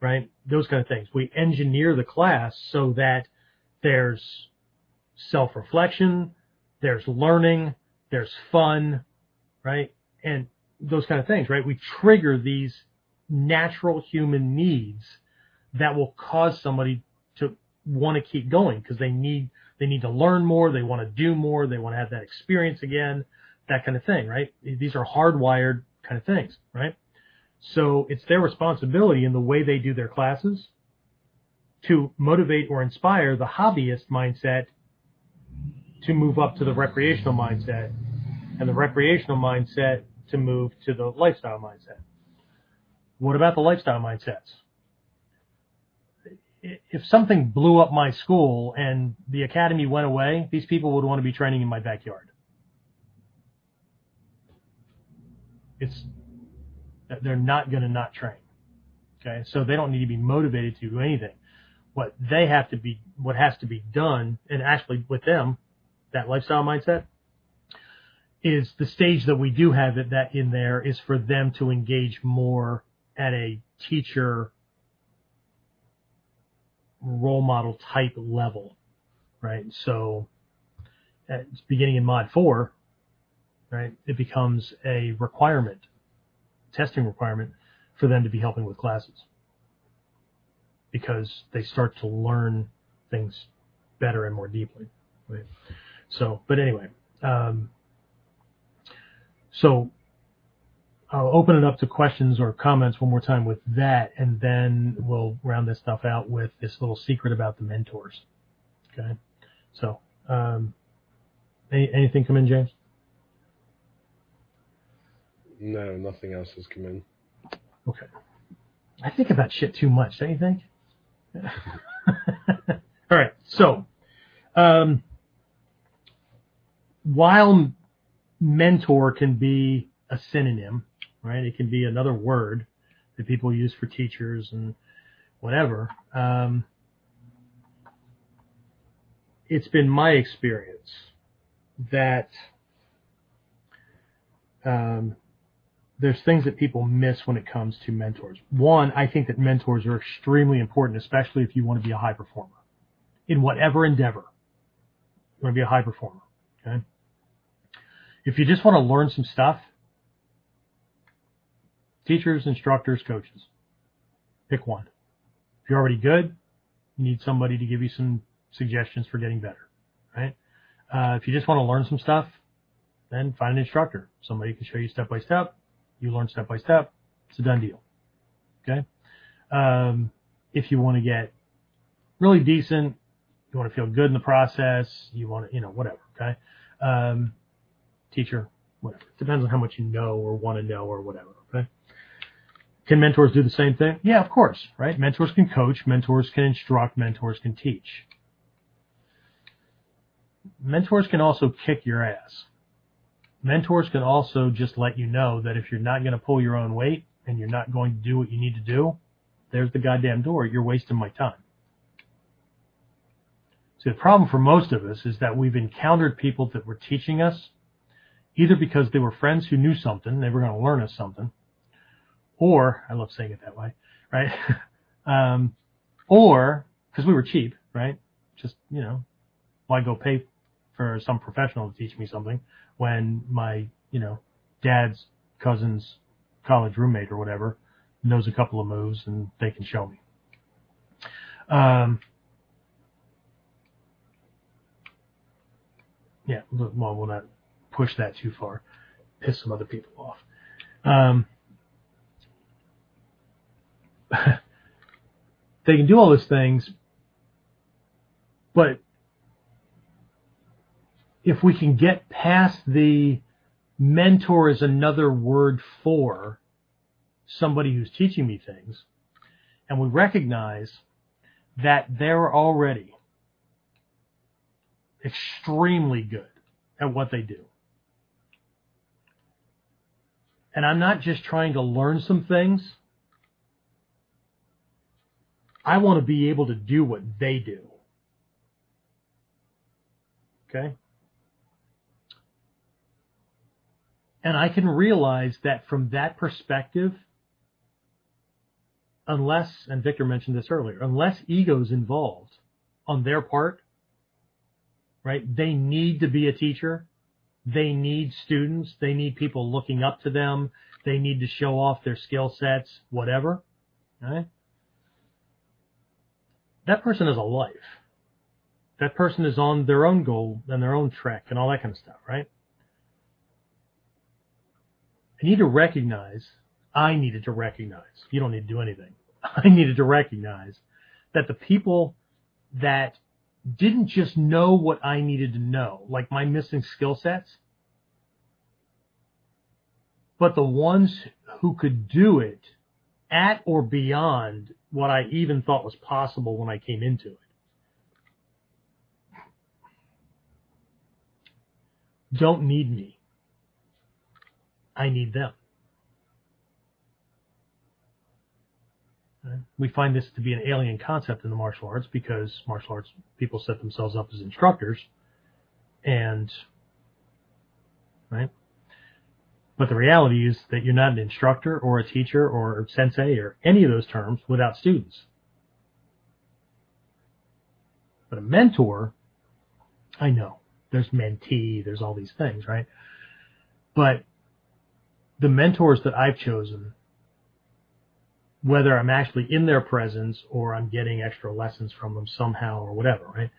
right? Those kind of things. We engineer the class so that there's self-reflection, there's learning, there's fun, right? And those kind of things, right? We trigger these natural human needs that will cause somebody to want to keep going because they need they need to learn more, they want to do more, they want to have that experience again, that kind of thing, right? These are hardwired kind of things, right? So it's their responsibility in the way they do their classes to motivate or inspire the hobbyist mindset to move up to the recreational mindset and the recreational mindset to move to the lifestyle mindset. What about the lifestyle mindsets? If something blew up my school and the academy went away, these people would want to be training in my backyard. It's they're not going to not train. Okay, so they don't need to be motivated to do anything. What they have to be, what has to be done, and actually with them, that lifestyle mindset is the stage that we do have it that in there is for them to engage more at a teacher role model type level, right? So beginning in mod four, right, it becomes a requirement, testing requirement for them to be helping with classes because they start to learn things better and more deeply. Right? So, but anyway, um, so I'll open it up to questions or comments one more time with that, and then we'll round this stuff out with this little secret about the mentors. Okay. So, um, any, anything come in, James? No, nothing else has come in. Okay. I think about shit too much, don't you think? All right. So, um, while mentor can be a synonym, right? It can be another word that people use for teachers and whatever. Um, it's been my experience that um, there's things that people miss when it comes to mentors. One, I think that mentors are extremely important, especially if you want to be a high performer in whatever endeavor. You want to be a high performer. Okay. If you just want to learn some stuff, teachers, instructors, coaches, pick one. If you're already good, you need somebody to give you some suggestions for getting better, right? Uh, if you just want to learn some stuff, then find an instructor. Somebody can show you step by step you learn step by step. It's a done deal. Okay. Um, if you want to get really decent, you want to feel good in the process, you want to, you know, whatever. Okay. Um, teacher, whatever. Depends on how much you know or want to know or whatever. Can mentors do the same thing? Yeah, of course, right? Mentors can coach, mentors can instruct, mentors can teach. Mentors can also kick your ass mentors can also just let you know that if you're not going to pull your own weight and you're not going to do what you need to do, there's the goddamn door. You're wasting my time. See, the problem for most of us is that we've encountered people that were teaching us either because they were friends who knew something, they were going to learn us something, or, I love saying it that way, right? um, or because we were cheap, right? Just, you know, why go pay for some professional to teach me something when my, you know, dad's cousin's college roommate or whatever knows a couple of moves and they can show me. Um, yeah, well, we'll not push that too far, piss some other people off. Um, they can do all those things, but if we can get past the mentor is another word for somebody who's teaching me things, and we recognize that they're already extremely good at what they do. And I'm not just trying to learn some things. I want to be able to do what they do. Okay? And I can realize that from that perspective, unless, and Victor mentioned this earlier, unless ego's involved on their part, right? They need to be a teacher. They need students. They need people looking up to them. They need to show off their skill sets, whatever. Right? That person has a life. That person is on their own goal and their own trek and all that kind of stuff, right? I need to recognize, I needed to recognize, you don't need to do anything. I needed to recognize that the people that didn't just know what I needed to know, like my missing skill sets, but the ones who could do it at or beyond what I even thought was possible when I came into it. Don't need me. I need them. We find this to be an alien concept in the martial arts because martial arts people set themselves up as instructors and right but the reality is that you're not an instructor or a teacher or a sensei or any of those terms without students. But a mentor, I know, there's mentee, there's all these things, right? But the mentors that I've chosen, whether I'm actually in their presence or I'm getting extra lessons from them somehow or whatever, right?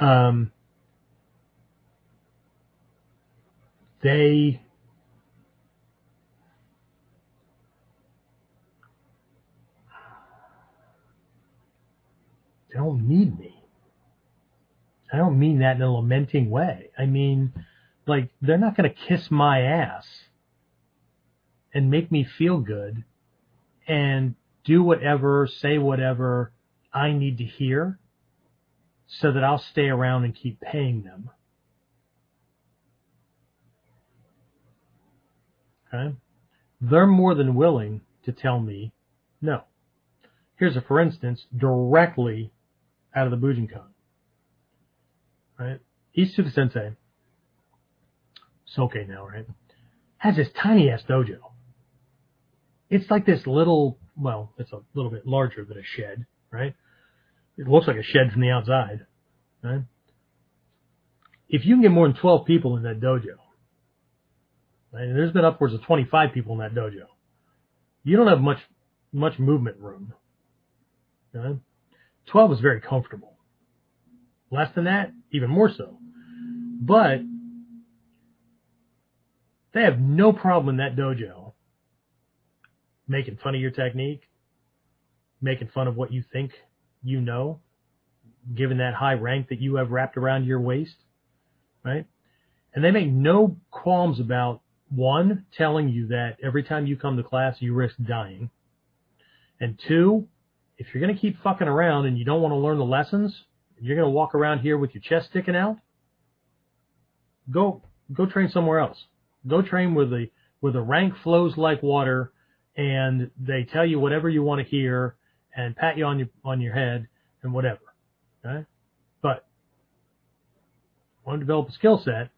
Um, they They don't need me. I don't mean that in a lamenting way. I mean, like, they're not going to kiss my ass and make me feel good and do whatever, say whatever I need to hear so that I'll stay around and keep paying them. Okay? They're more than willing to tell me no. Here's a for instance directly out of the Bujinkan. Right? Ishizuka Sensei, Soke now, right? Has this tiny ass dojo. It's like this little, well, it's a little bit larger than a shed, right? It looks like a shed from the outside, right? If you can get more than 12 people in that dojo, right, and there's been upwards of 25 people in that dojo, you don't have much, much movement room. Right? 12 is very comfortable. Less than that, even more so. But they have no problem in that dojo making fun of your technique, making fun of what you think you know, given that high rank that you have wrapped around your waist, right? And they make no qualms about one, telling you that every time you come to class, you risk dying. And two, if you're going to keep fucking around and you don't want to learn the lessons, you're going to walk around here with your chest sticking out, go go train somewhere else. Go train where the where the rank flows like water and they tell you whatever you want to hear and pat you on your on your head and whatever. Okay? But want to develop a skill set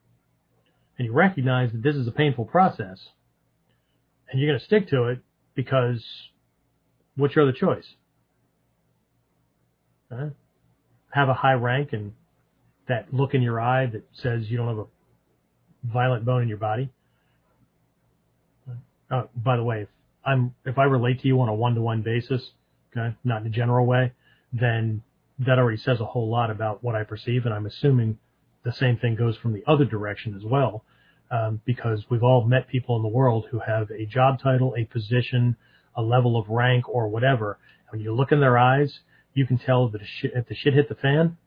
and you recognize that this is a painful process and you're going to stick to it because what's your other choice? Uh, have a high rank and that look in your eye that says you don't have a violent bone in your body. Uh, by the way, if I'm if I relate to you on a one to one basis, okay, not in a general way, then that already says a whole lot about what I perceive, and I'm assuming the same thing goes from the other direction as well, um, because we've all met people in the world who have a job title, a position, a level of rank, or whatever. When you look in their eyes, you can tell that if the shit hit the fan,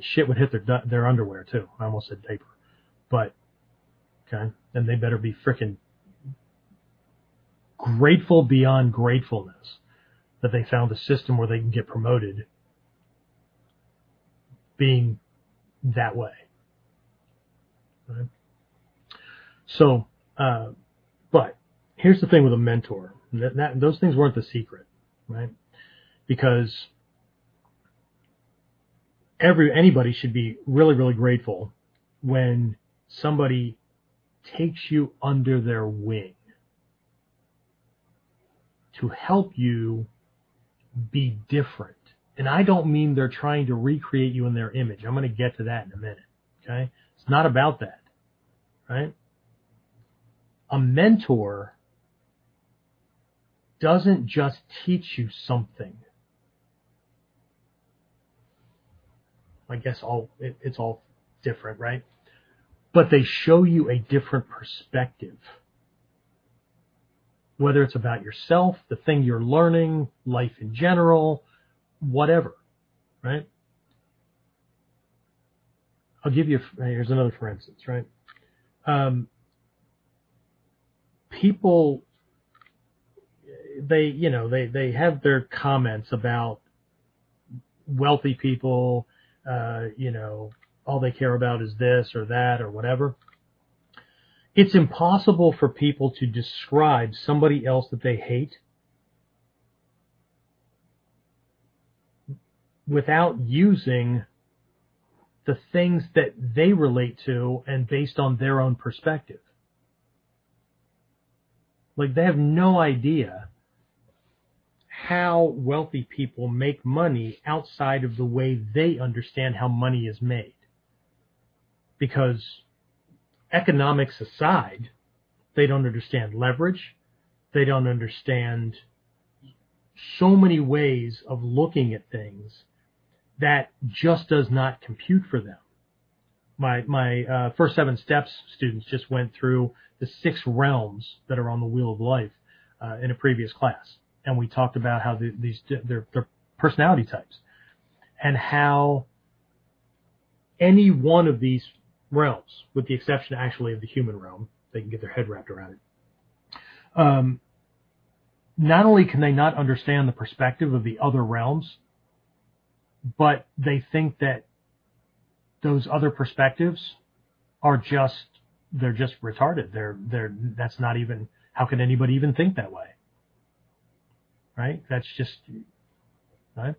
shit would hit their their underwear too. I almost said diaper, but okay, then they better be freaking grateful beyond gratefulness that they found a system where they can get promoted being that way. Right? So, uh, but here's the thing with a mentor. That, that, those things weren't the secret, right? Because every anybody should be really really grateful when somebody takes you under their wing to help you be different. And I don't mean they're trying to recreate you in their image. I'm going to get to that in a minute. Okay. It's not about that. Right. A mentor doesn't just teach you something I guess all it, it's all different, right? But they show you a different perspective. Whether it's about yourself, the thing you're learning, life in general, whatever, right? I'll give you, here's another for instance, right? Um, people, they, you know, they, they have their comments about wealthy people, uh, you know, all they care about is this or that or whatever. It's impossible for people to describe somebody else that they hate without using the things that they relate to and based on their own perspective. Like they have no idea how wealthy people make money outside of the way they understand how money is made. Because economics aside, they don't understand leverage. They don't understand so many ways of looking at things that just does not compute for them. My my uh, first seven steps students just went through the six realms that are on the wheel of life uh, in a previous class, and we talked about how the, these their, their personality types and how any one of these realms, with the exception actually of the human realm, they can get their head wrapped around it. Um, not only can they not understand the perspective of the other realms, but they think that those other perspectives are just they're just retarded. They're they're that's not even how can anybody even think that way? Right? That's just right?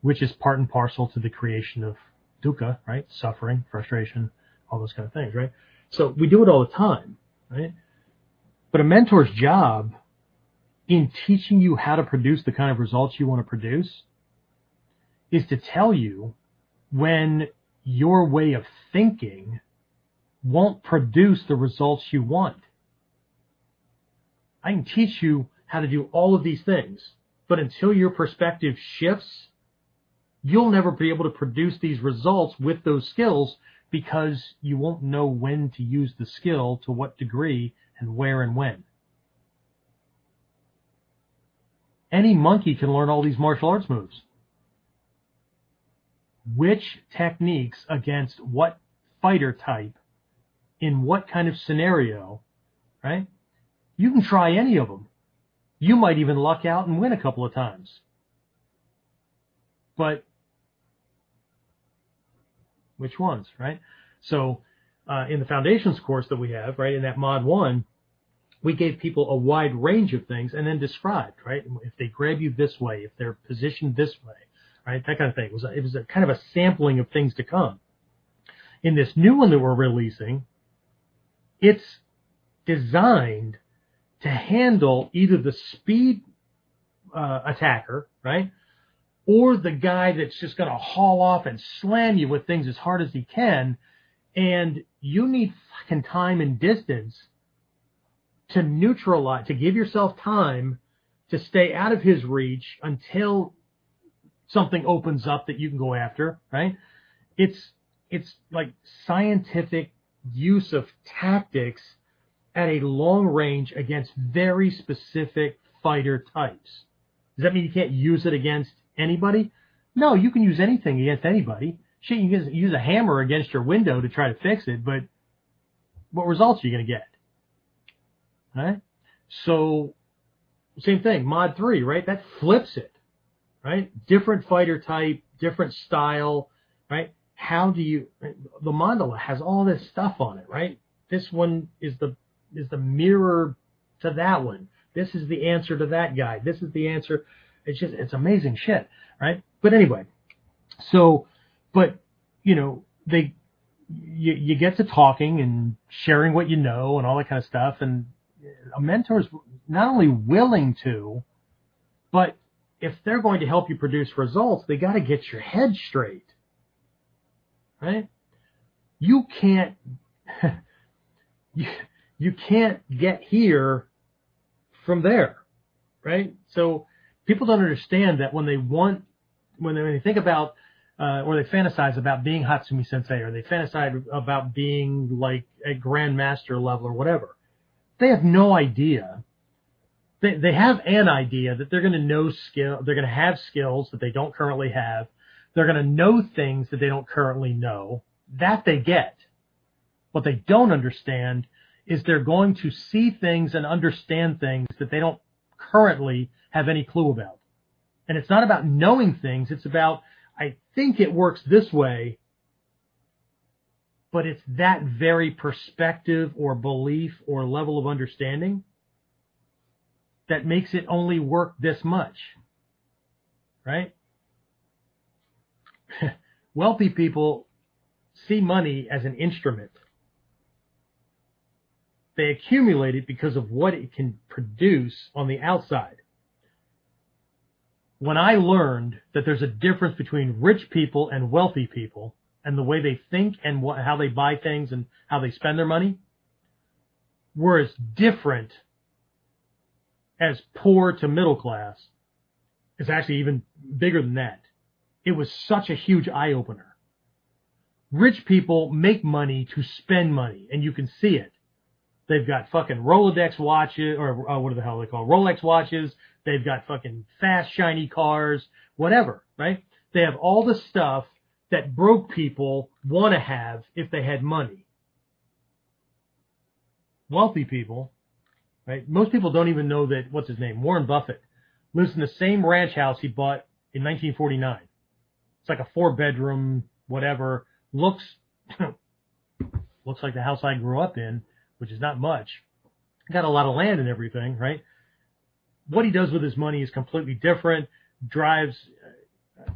Which is part and parcel to the creation of dukkha, right? Suffering, frustration, all those kind of things, right? So we do it all the time, right? But a mentor's job in teaching you how to produce the kind of results you want to produce is to tell you when your way of thinking won't produce the results you want. I can teach you how to do all of these things, but until your perspective shifts, you'll never be able to produce these results with those skills because you won't know when to use the skill to what degree and where and when. Any monkey can learn all these martial arts moves which techniques against what fighter type in what kind of scenario, right? You can try any of them. You might even luck out and win a couple of times. But which ones, right? So uh, in the foundations course that we have, right, in that mod one, we gave people a wide range of things and then described, right? If they grab you this way, if they're positioned this way, right? That kind of thing. It was a, it was kind of a sampling of things to come. In this new one that we're releasing, it's designed to handle either the speed uh, attacker, right, or the guy that's just going to haul off and slam you with things as hard as he can, and you need fucking time and distance to neutralize, to give yourself time to stay out of his reach until something opens up that you can go after, right? It's it's like scientific use of tactics at a long range against very specific fighter types. Does that mean you can't use it against anybody? No, you can use anything against anybody. Shit, you can use a hammer against your window to try to fix it, but what results are you going to get? Right? So, same thing, mod 3, right? That flips it right? Different fighter type, different style, right? How do you, the mandala has all this stuff on it, right? This one is the, is the mirror to that one. This is the answer to that guy. This is the answer. It's just, it's amazing shit, right? But anyway, so, but, you know, they, you, you get to talking and sharing what you know and all that kind of stuff. And a mentor is not only willing to, but if they're going to help you produce results, they got to get your head straight. Right? You can't, you can't get here from there. Right? So people don't understand that when they want, when they, when they think about uh, or they fantasize about being Hatsumi Sensei, or they fantasize about being like a grandmaster level or whatever. They have no idea. They they have an idea that they're going to know skill, they're going to have skills that they don't currently have. They're going to know things that they don't currently know. That they get. What they don't understand is they're going to see things and understand things that they don't currently have any clue about. And it's not about knowing things, it's about, I think it works this way, but it's that very perspective or belief or level of understanding that makes it only work this much. Right? Wealthy people see money as an instrument they accumulate it because of what it can produce on the outside. When I learned that there's a difference between rich people and wealthy people and the way they think and how they buy things and how they spend their money, we're as different as poor to middle class. It's actually even bigger than that. It was such a huge eye opener. Rich people make money to spend money and you can see it. They've got fucking Rolodex watches, or uh, what the hell they called? Rolex watches. They've got fucking fast, shiny cars, whatever, right? They have all the stuff that broke people want to have if they had money. Wealthy people, right? Most people don't even know that, what's his name? Warren Buffett lives in the same ranch house he bought in 1949. It's like a four bedroom, whatever. Looks, looks like the house I grew up in which is not much. Got a lot of land and everything, right? What he does with his money is completely different. Drives, uh,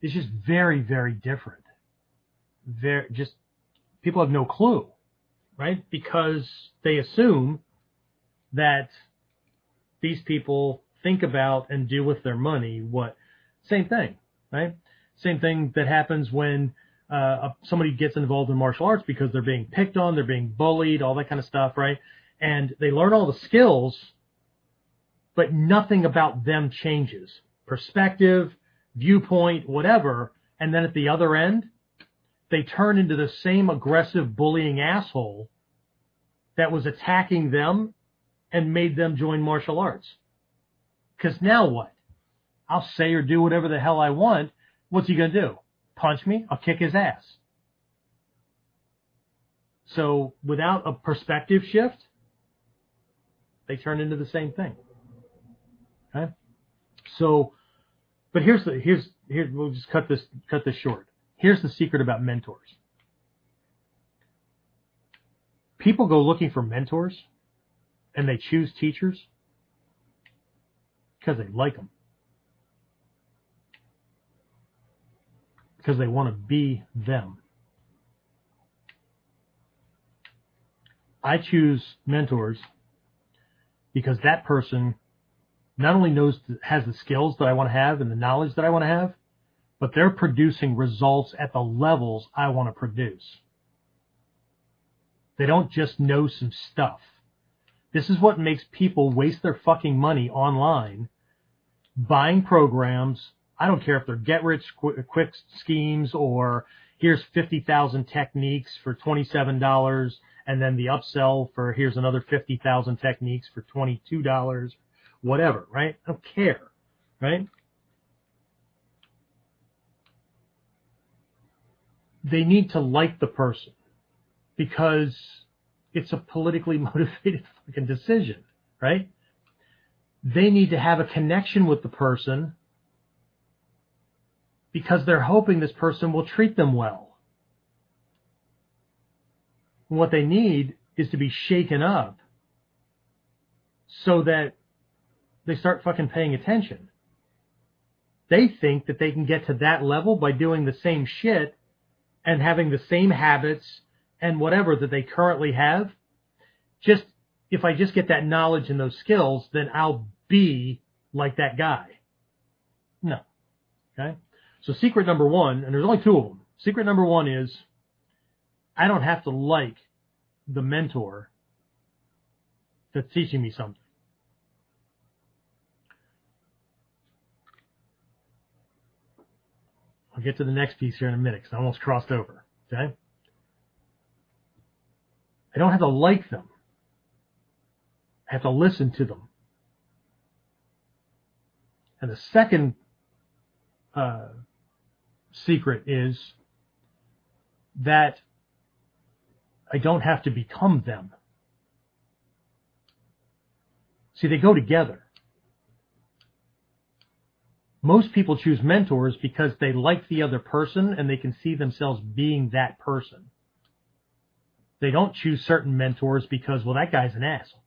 it's just very, very different. Very, just people have no clue, right? Because they assume that these people think about and do with their money what same thing, right? Same thing that happens when uh, somebody gets involved in martial arts because they're being picked on, they're being bullied, all that kind of stuff, right? And they learn all the skills, but nothing about them changes. Perspective, viewpoint, whatever. And then at the other end, they turn into the same aggressive bullying asshole that was attacking them and made them join martial arts. Cause now what? I'll say or do whatever the hell I want. What's he gonna do? Punch me, I'll kick his ass. So without a perspective shift, they turn into the same thing. Okay? So, but here's the, here's, here, we'll just cut this, cut this short. Here's the secret about mentors. People go looking for mentors and they choose teachers because they like them. Because they want to be them. I choose mentors because that person not only knows has the skills that I want to have and the knowledge that I want to have, but they're producing results at the levels I want to produce. They don't just know some stuff. This is what makes people waste their fucking money online buying programs I don't care if they're get rich quick schemes or here's 50,000 techniques for $27 and then the upsell for here's another 50,000 techniques for $22, whatever, right? I don't care, right? They need to like the person because it's a politically motivated fucking decision, right? They need to have a connection with the person because they're hoping this person will treat them well. And what they need is to be shaken up so that they start fucking paying attention. They think that they can get to that level by doing the same shit and having the same habits and whatever that they currently have. Just, if I just get that knowledge and those skills, then I'll be like that guy. No. Okay? So secret number one, and there's only two of them. Secret number one is I don't have to like the mentor that's teaching me something. I'll get to the next piece here in a minute because I almost crossed over. Okay. I don't have to like them. I have to listen to them. And the second uh, secret is that I don't have to become them. See, they go together. Most people choose mentors because they like the other person and they can see themselves being that person. They don't choose certain mentors because, well, that guy's an asshole.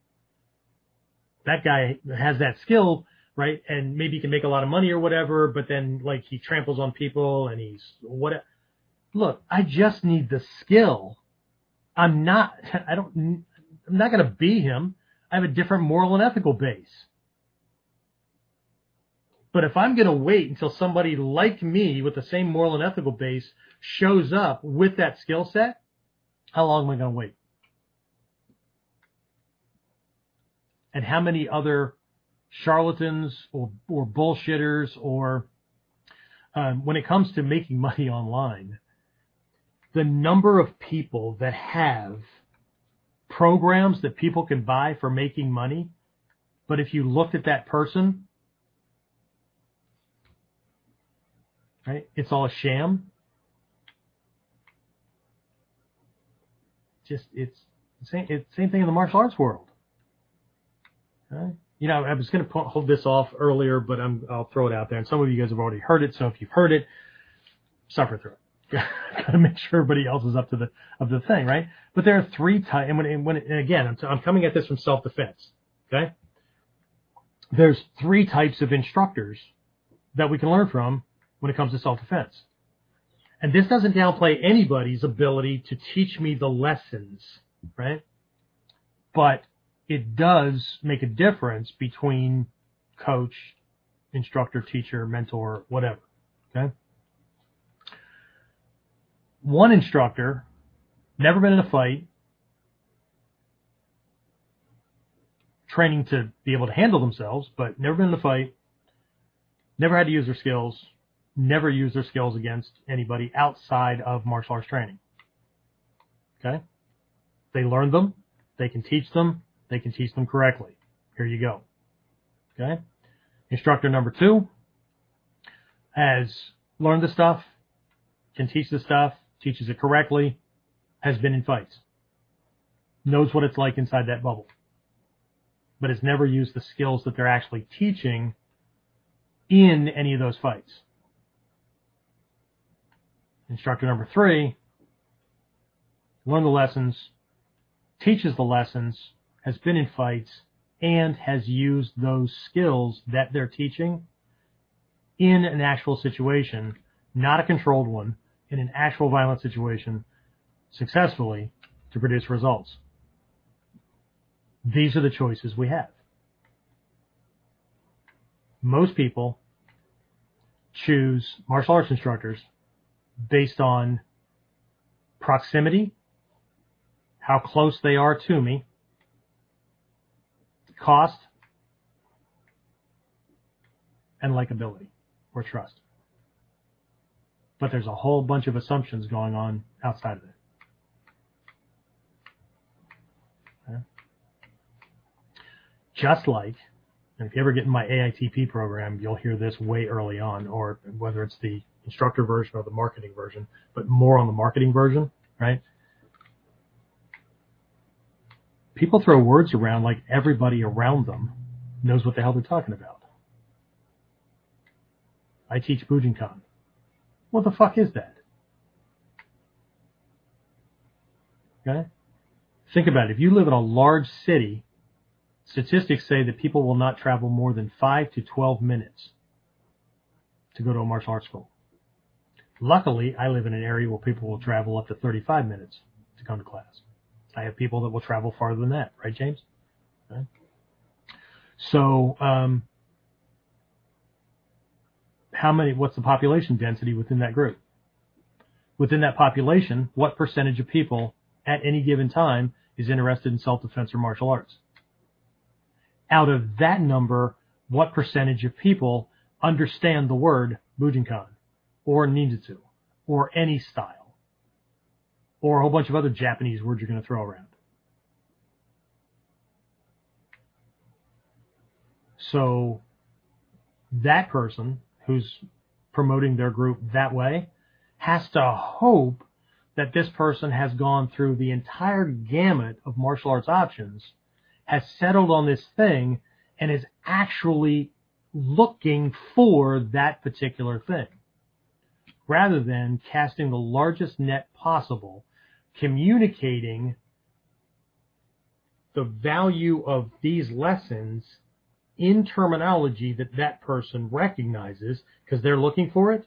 That guy has that skill, right? And maybe he can make a lot of money or whatever, but then like he tramples on people and he's what? Look, I just need the skill. I'm not, I don't, I'm not going to be him. I have a different moral and ethical base. But if I'm going to wait until somebody like me with the same moral and ethical base shows up with that skill set, how long am I going to wait? And how many other charlatans or, or bullshitters or um, when it comes to making money online, the number of people that have programs that people can buy for making money, but if you looked at that person, right, it's all a sham. Just it's same it's same thing in the martial arts world. Okay? You know, I was going to hold this off earlier, but I'm, I'll throw it out there. And some of you guys have already heard it, so if you've heard it, suffer through it. Gotta make sure everybody else is up to the of the thing, right? But there are three types, and when, and when and again, I'm, I'm coming at this from self defense. Okay, there's three types of instructors that we can learn from when it comes to self defense, and this doesn't downplay anybody's ability to teach me the lessons, right? But it does make a difference between coach, instructor, teacher, mentor, whatever. Okay one instructor, never been in a fight, training to be able to handle themselves, but never been in a fight, never had to use their skills, never used their skills against anybody outside of martial arts training. Okay? They learned them, they can teach them, they can teach them correctly. Here you go. Okay? Instructor number two has learned the stuff, can teach the stuff, teaches it correctly, has been in fights, knows what it's like inside that bubble, but has never used the skills that they're actually teaching in any of those fights. Instructor number three, learn the lessons, teaches the lessons, has been in fights, and has used those skills that they're teaching in an actual situation, not a controlled one, in an actual violent situation successfully to produce results. These are the choices we have. Most people choose martial arts instructors based on proximity, how close they are to me, cost, and likability or trust but there's a whole bunch of assumptions going on outside of it. Just like, and if you ever get in my AITP program, you'll hear this way early on, or whether it's the instructor version or the marketing version, but more on the marketing version, right? People throw words around like everybody around them knows what the hell they're talking about. I teach Bujinkan. What the fuck is that? Okay? Think about it. If you live in a large city, statistics say that people will not travel more than 5 to 12 minutes to go to a martial arts school. Luckily, I live in an area where people will travel up to 35 minutes to come to class. I have people that will travel farther than that, right, James? Okay. So, um, how many, what's the population density within that group? Within that population, what percentage of people at any given time is interested in self-defense or martial arts? Out of that number, what percentage of people understand the word Bujinkan or ninjutsu or any style or a whole bunch of other Japanese words you're going to throw around. So that person who's promoting their group that way has to hope that this person has gone through the entire gamut of martial arts options, has settled on this thing, and is actually looking for that particular thing. Rather than casting the largest net possible, communicating the value of these lessons in terminology that that person recognizes because they're looking for it.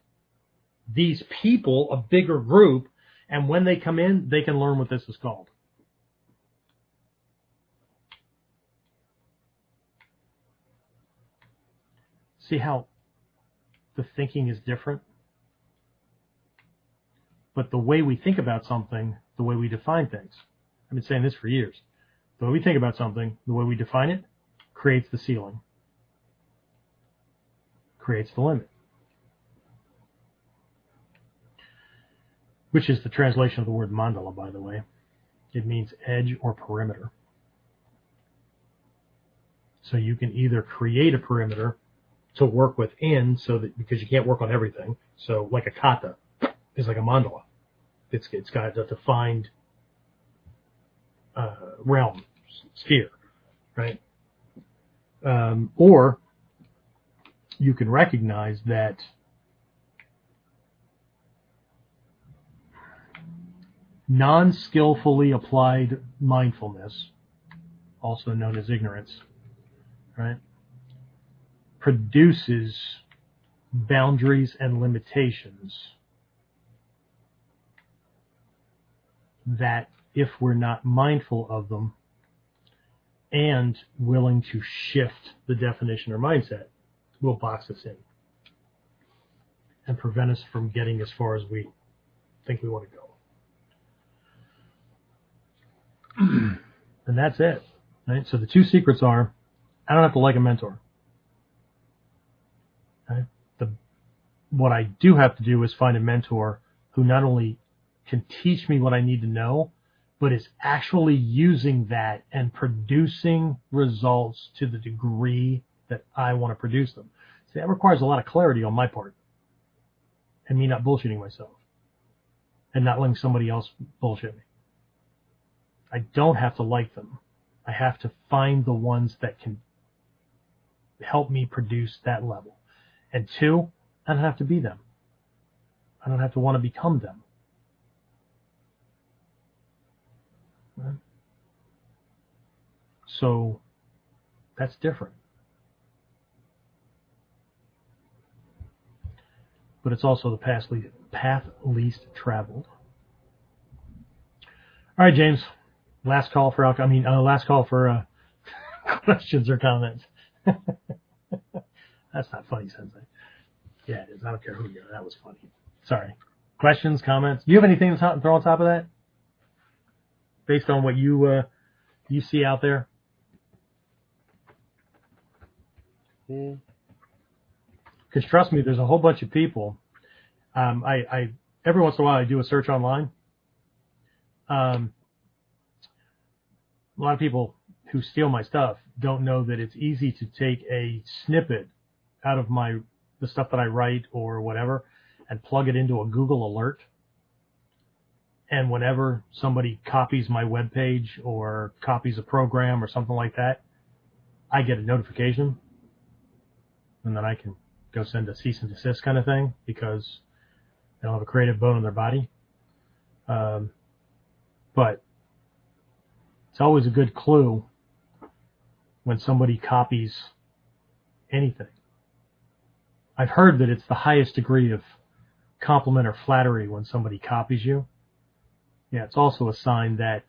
These people, a bigger group, and when they come in, they can learn what this is called. See how the thinking is different? But the way we think about something, the way we define things, I've been saying this for years. The way we think about something, the way we define it, creates the ceiling, creates the limit. Which is the translation of the word mandala, by the way. It means edge or perimeter. So you can either create a perimeter to work within so that because you can't work on everything. So like a kata is like a mandala. It's it's got a defined uh, realm, sphere, right? Um, or you can recognize that non-skillfully applied mindfulness, also known as ignorance, right, produces boundaries and limitations that if we're not mindful of them and willing to shift the definition or mindset, will box us in and prevent us from getting as far as we think we want to go. and that's it. Right? So the two secrets are I don't have to like a mentor. Right? The what I do have to do is find a mentor who not only can teach me what I need to know, but is actually using that and producing results to the degree that I want to produce them. See, that requires a lot of clarity on my part and me not bullshitting myself and not letting somebody else bullshit me. I don't have to like them. I have to find the ones that can help me produce that level. And two, I don't have to be them. I don't have to want to become them. Right? So that's different. But it's also the path least, path least traveled. All right, James. Last call for I mean, uh, last call for uh, questions or comments. That's not funny, Sensei. Yeah, it is. I don't care who you are. That was funny. Sorry. Questions, comments. Do you have anything to throw on top of that? Based on what you uh, you see out there. Because hmm. trust me, there's a whole bunch of people. Um, I, I every once in a while I do a search online. Um, a lot of people who steal my stuff don't know that it's easy to take a snippet out of my the stuff that I write or whatever and plug it into a Google alert. And whenever somebody copies my web page or copies a program or something like that, I get a notification and then I can go send a cease and desist kind of thing because they don't have a creative bone in their body. Um, but it's always a good clue when somebody copies anything. I've heard that it's the highest degree of compliment or flattery when somebody copies you. Yeah, it's also a sign that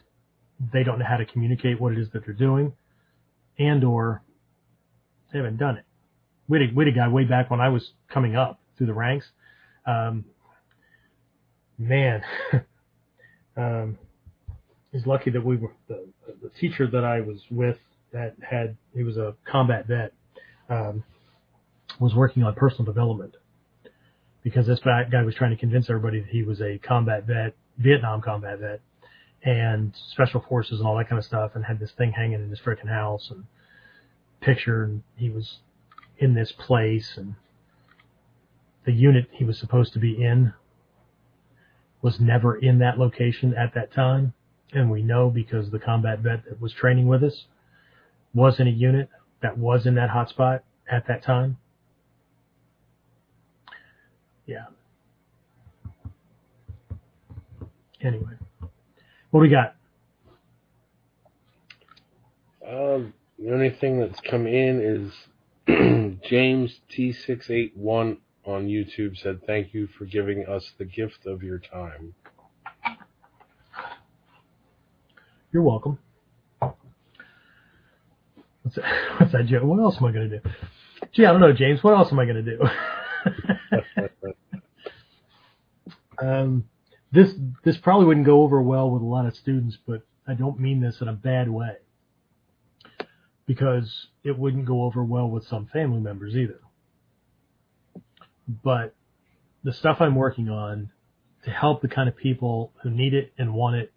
they don't know how to communicate what it is that they're doing and or they haven't done it. We had a, we had a guy way back when I was coming up through the ranks. Um, man, um, he's lucky that we were the, the teacher that I was with that had he was a combat vet um, was working on personal development, because this guy was trying to convince everybody that he was a combat vet, Vietnam combat vet, and special forces and all that kind of stuff, and had this thing hanging in his freaking house and picture, and he was in this place, and the unit he was supposed to be in was never in that location at that time, and we know because the combat vet that was training with us was in a unit that was in that hotspot at that time. Yeah. Anyway, what do we got? Um, the only thing that's come in is James T681 on YouTube said, Thank you for giving us the gift of your time. You're welcome. What's that, what's that joke? What else am I going to do? Gee, I don't know, James. What else am I going to do? um, this this probably wouldn't go over well with a lot of students, but I don't mean this in a bad way because it wouldn't go over well with some family members either. But the stuff I'm working on to help the kind of people who need it and want it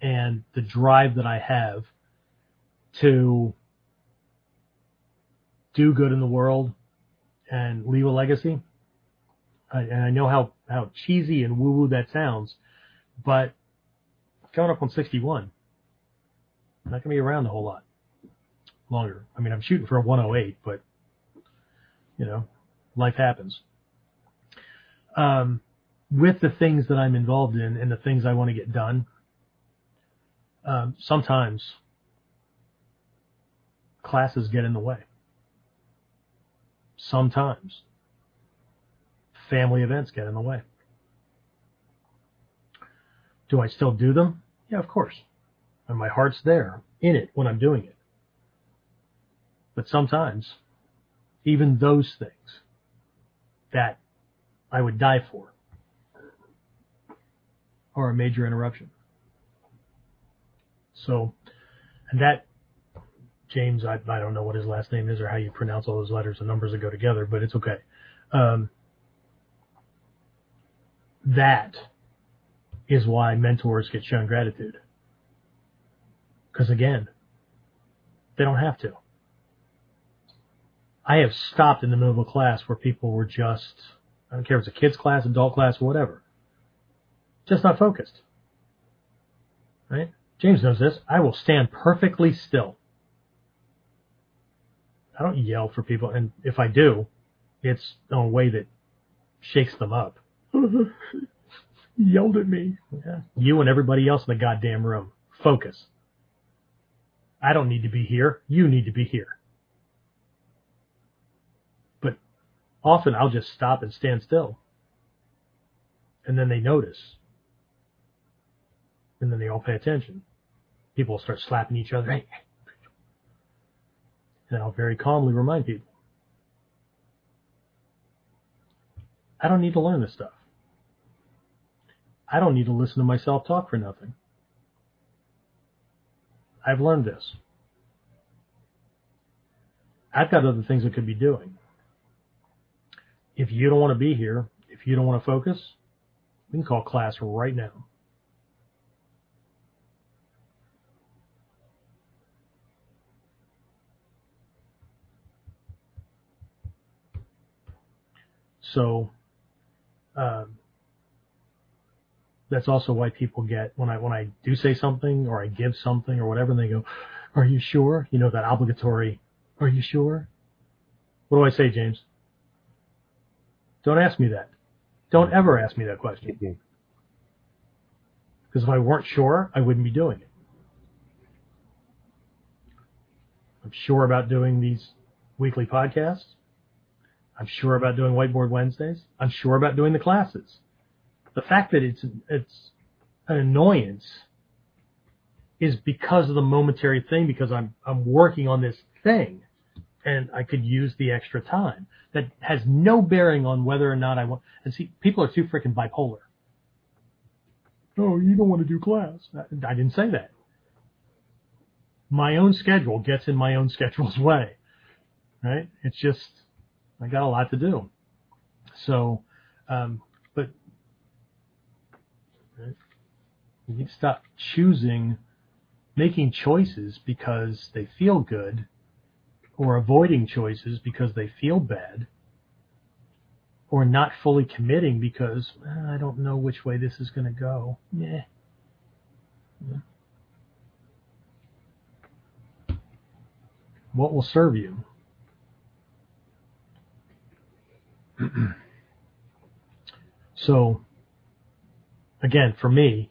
and the drive that I have to do good in the world and leave a legacy. I, and I know how, how cheesy and woo woo that sounds, but coming up on 61, I'm not going to be around a whole lot longer. I mean, I'm shooting for a 108, but you know, life happens. Um, with the things that I'm involved in and the things I want to get done, um, sometimes classes get in the way. Sometimes family events get in the way. Do I still do them? Yeah, of course. And my heart's there in it when I'm doing it. But sometimes, even those things that I would die for are a major interruption. So, and that, James, I, I don't know what his last name is or how you pronounce all those letters and numbers that go together, but it's okay. Um, that is why mentors get shown gratitude. Because again, they don't have to. I have stopped in the middle of a class where people were just, I don't care if it's a kid's class, adult class, whatever, just not focused. Right? James knows this. I will stand perfectly still. I don't yell for people, and if I do, it's in a way that shakes them up. yelled at me. Yeah. You and everybody else in the goddamn room. Focus. I don't need to be here. You need to be here. But often I'll just stop and stand still. And then they notice. And then they all pay attention. People will start slapping each other. Hey. And I'll very calmly remind people. I don't need to learn this stuff. I don't need to listen to myself talk for nothing. I've learned this. I've got other things I could be doing. If you don't want to be here, if you don't want to focus, we can call class right now. So, um, that's also why people get when I when I do say something or I give something or whatever, and they go, "Are you sure?" You know that obligatory, "Are you sure?" What do I say, James? Don't ask me that. Don't ever ask me that question. Mm-hmm. Because if I weren't sure, I wouldn't be doing it. I'm sure about doing these weekly podcasts. I'm sure about doing Whiteboard Wednesdays. I'm sure about doing the classes the fact that it's it's an annoyance is because of the momentary thing because I'm I'm working on this thing and I could use the extra time. That has no bearing on whether or not I want and see people are too freaking bipolar. Oh, you don't want to do class. I, I didn't say that. My own schedule gets in my own schedule's way. Right? It's just I got a lot to do. So Um, right, you need to stop choosing, making choices because they feel good, or avoiding choices because they feel bad, or not fully committing because "Eh, I don't know which way this is going to go. Yeah. What will serve you? so, again, for me,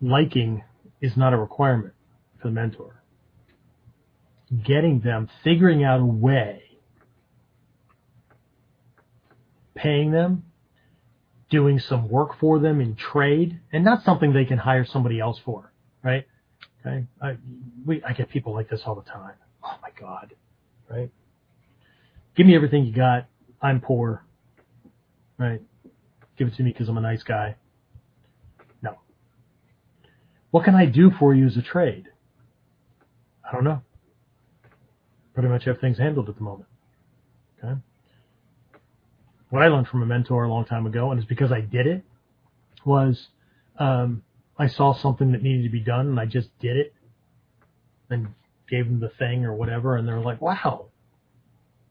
liking is not a requirement for the mentor. Getting them, figuring out a way, paying them, doing some work for them in trade, and not something they can hire somebody else for, right? Okay, I we I get people like this all the time. Oh my god, right? Give me everything you got. I'm poor, right? Give it to me because I'm a nice guy. No. What can I do for you as a trade? I don't know. Pretty much have things handled at the moment. Okay. What I learned from a mentor a long time ago, and it's because I did it, was um, I saw something that needed to be done, and I just did it, and gave them the thing or whatever, and they're like, "Wow,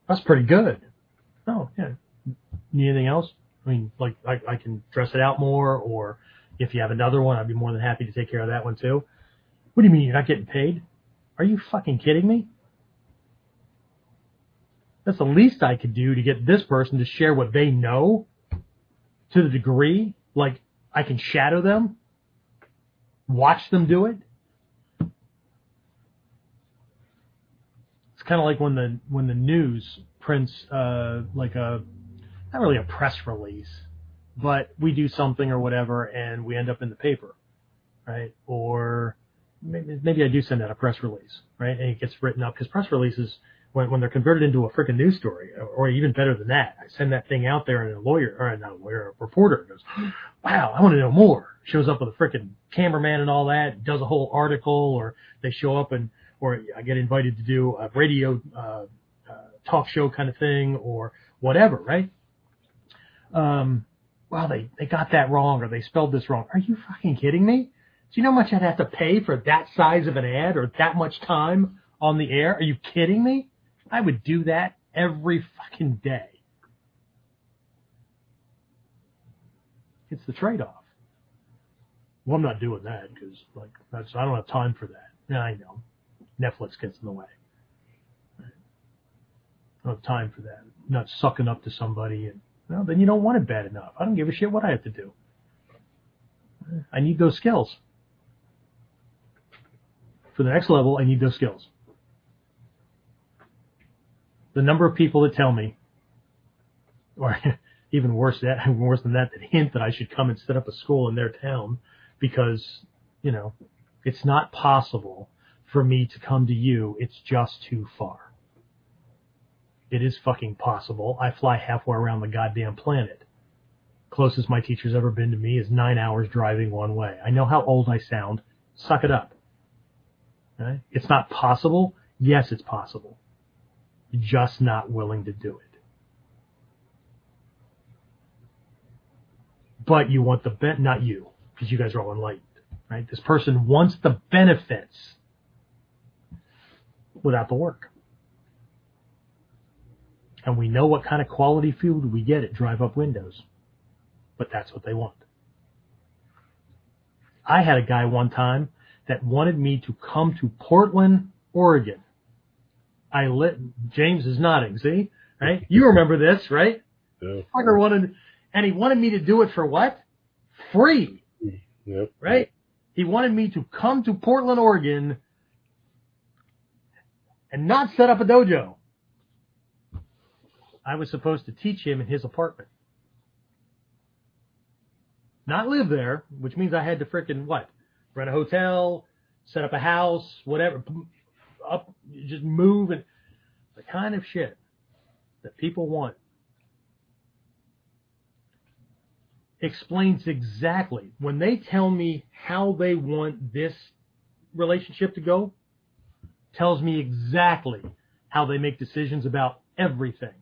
that's pretty good." Oh yeah. Need anything else? I mean, like I, I can dress it out more, or if you have another one, I'd be more than happy to take care of that one too. What do you mean you're not getting paid? Are you fucking kidding me? That's the least I could do to get this person to share what they know to the degree like I can shadow them, watch them do it. It's kind of like when the when the news prints uh, like a not really a press release, but we do something or whatever and we end up in the paper, right? Or maybe, maybe I do send out a press release, right? And it gets written up because press releases when, when they're converted into a freaking news story, or, or even better than that, I send that thing out there and a lawyer, or not a lawyer, a reporter goes, wow, I want to know more. Shows up with a freaking cameraman and all that, does a whole article, or they show up and, or I get invited to do a radio, uh, uh, talk show kind of thing, or whatever, right? Um, well, they, they got that wrong, or they spelled this wrong. Are you fucking kidding me? Do you know how much I'd have to pay for that size of an ad or that much time on the air? Are you kidding me? I would do that every fucking day. It's the trade-off. Well, I'm not doing that because like that's I don't have time for that. Yeah, I know. Netflix gets in the way. I don't have time for that. I'm not sucking up to somebody and well, then you don't want it bad enough. I don't give a shit what I have to do. I need those skills. For the next level, I need those skills the number of people that tell me, or even worse that worse than that, that hint that I should come and set up a school in their town because you know it's not possible for me to come to you. It's just too far. It is fucking possible. I fly halfway around the goddamn planet. Closest my teacher's ever been to me is nine hours driving one way. I know how old I sound. Suck it up. It's not possible. Yes, it's possible just not willing to do it. But you want the ben- not you, because you guys are all enlightened, right? This person wants the benefits without the work. And we know what kind of quality fuel we get at drive up windows. But that's what they want. I had a guy one time that wanted me to come to Portland, Oregon I lit. James is nodding. See, right? You remember this, right? Yeah. Wanted, and he wanted me to do it for what? Free, Yep. right? He wanted me to come to Portland, Oregon, and not set up a dojo. I was supposed to teach him in his apartment, not live there, which means I had to frickin' what? Rent a hotel, set up a house, whatever, up, just move and the kind of shit that people want explains exactly. When they tell me how they want this relationship to go tells me exactly how they make decisions about everything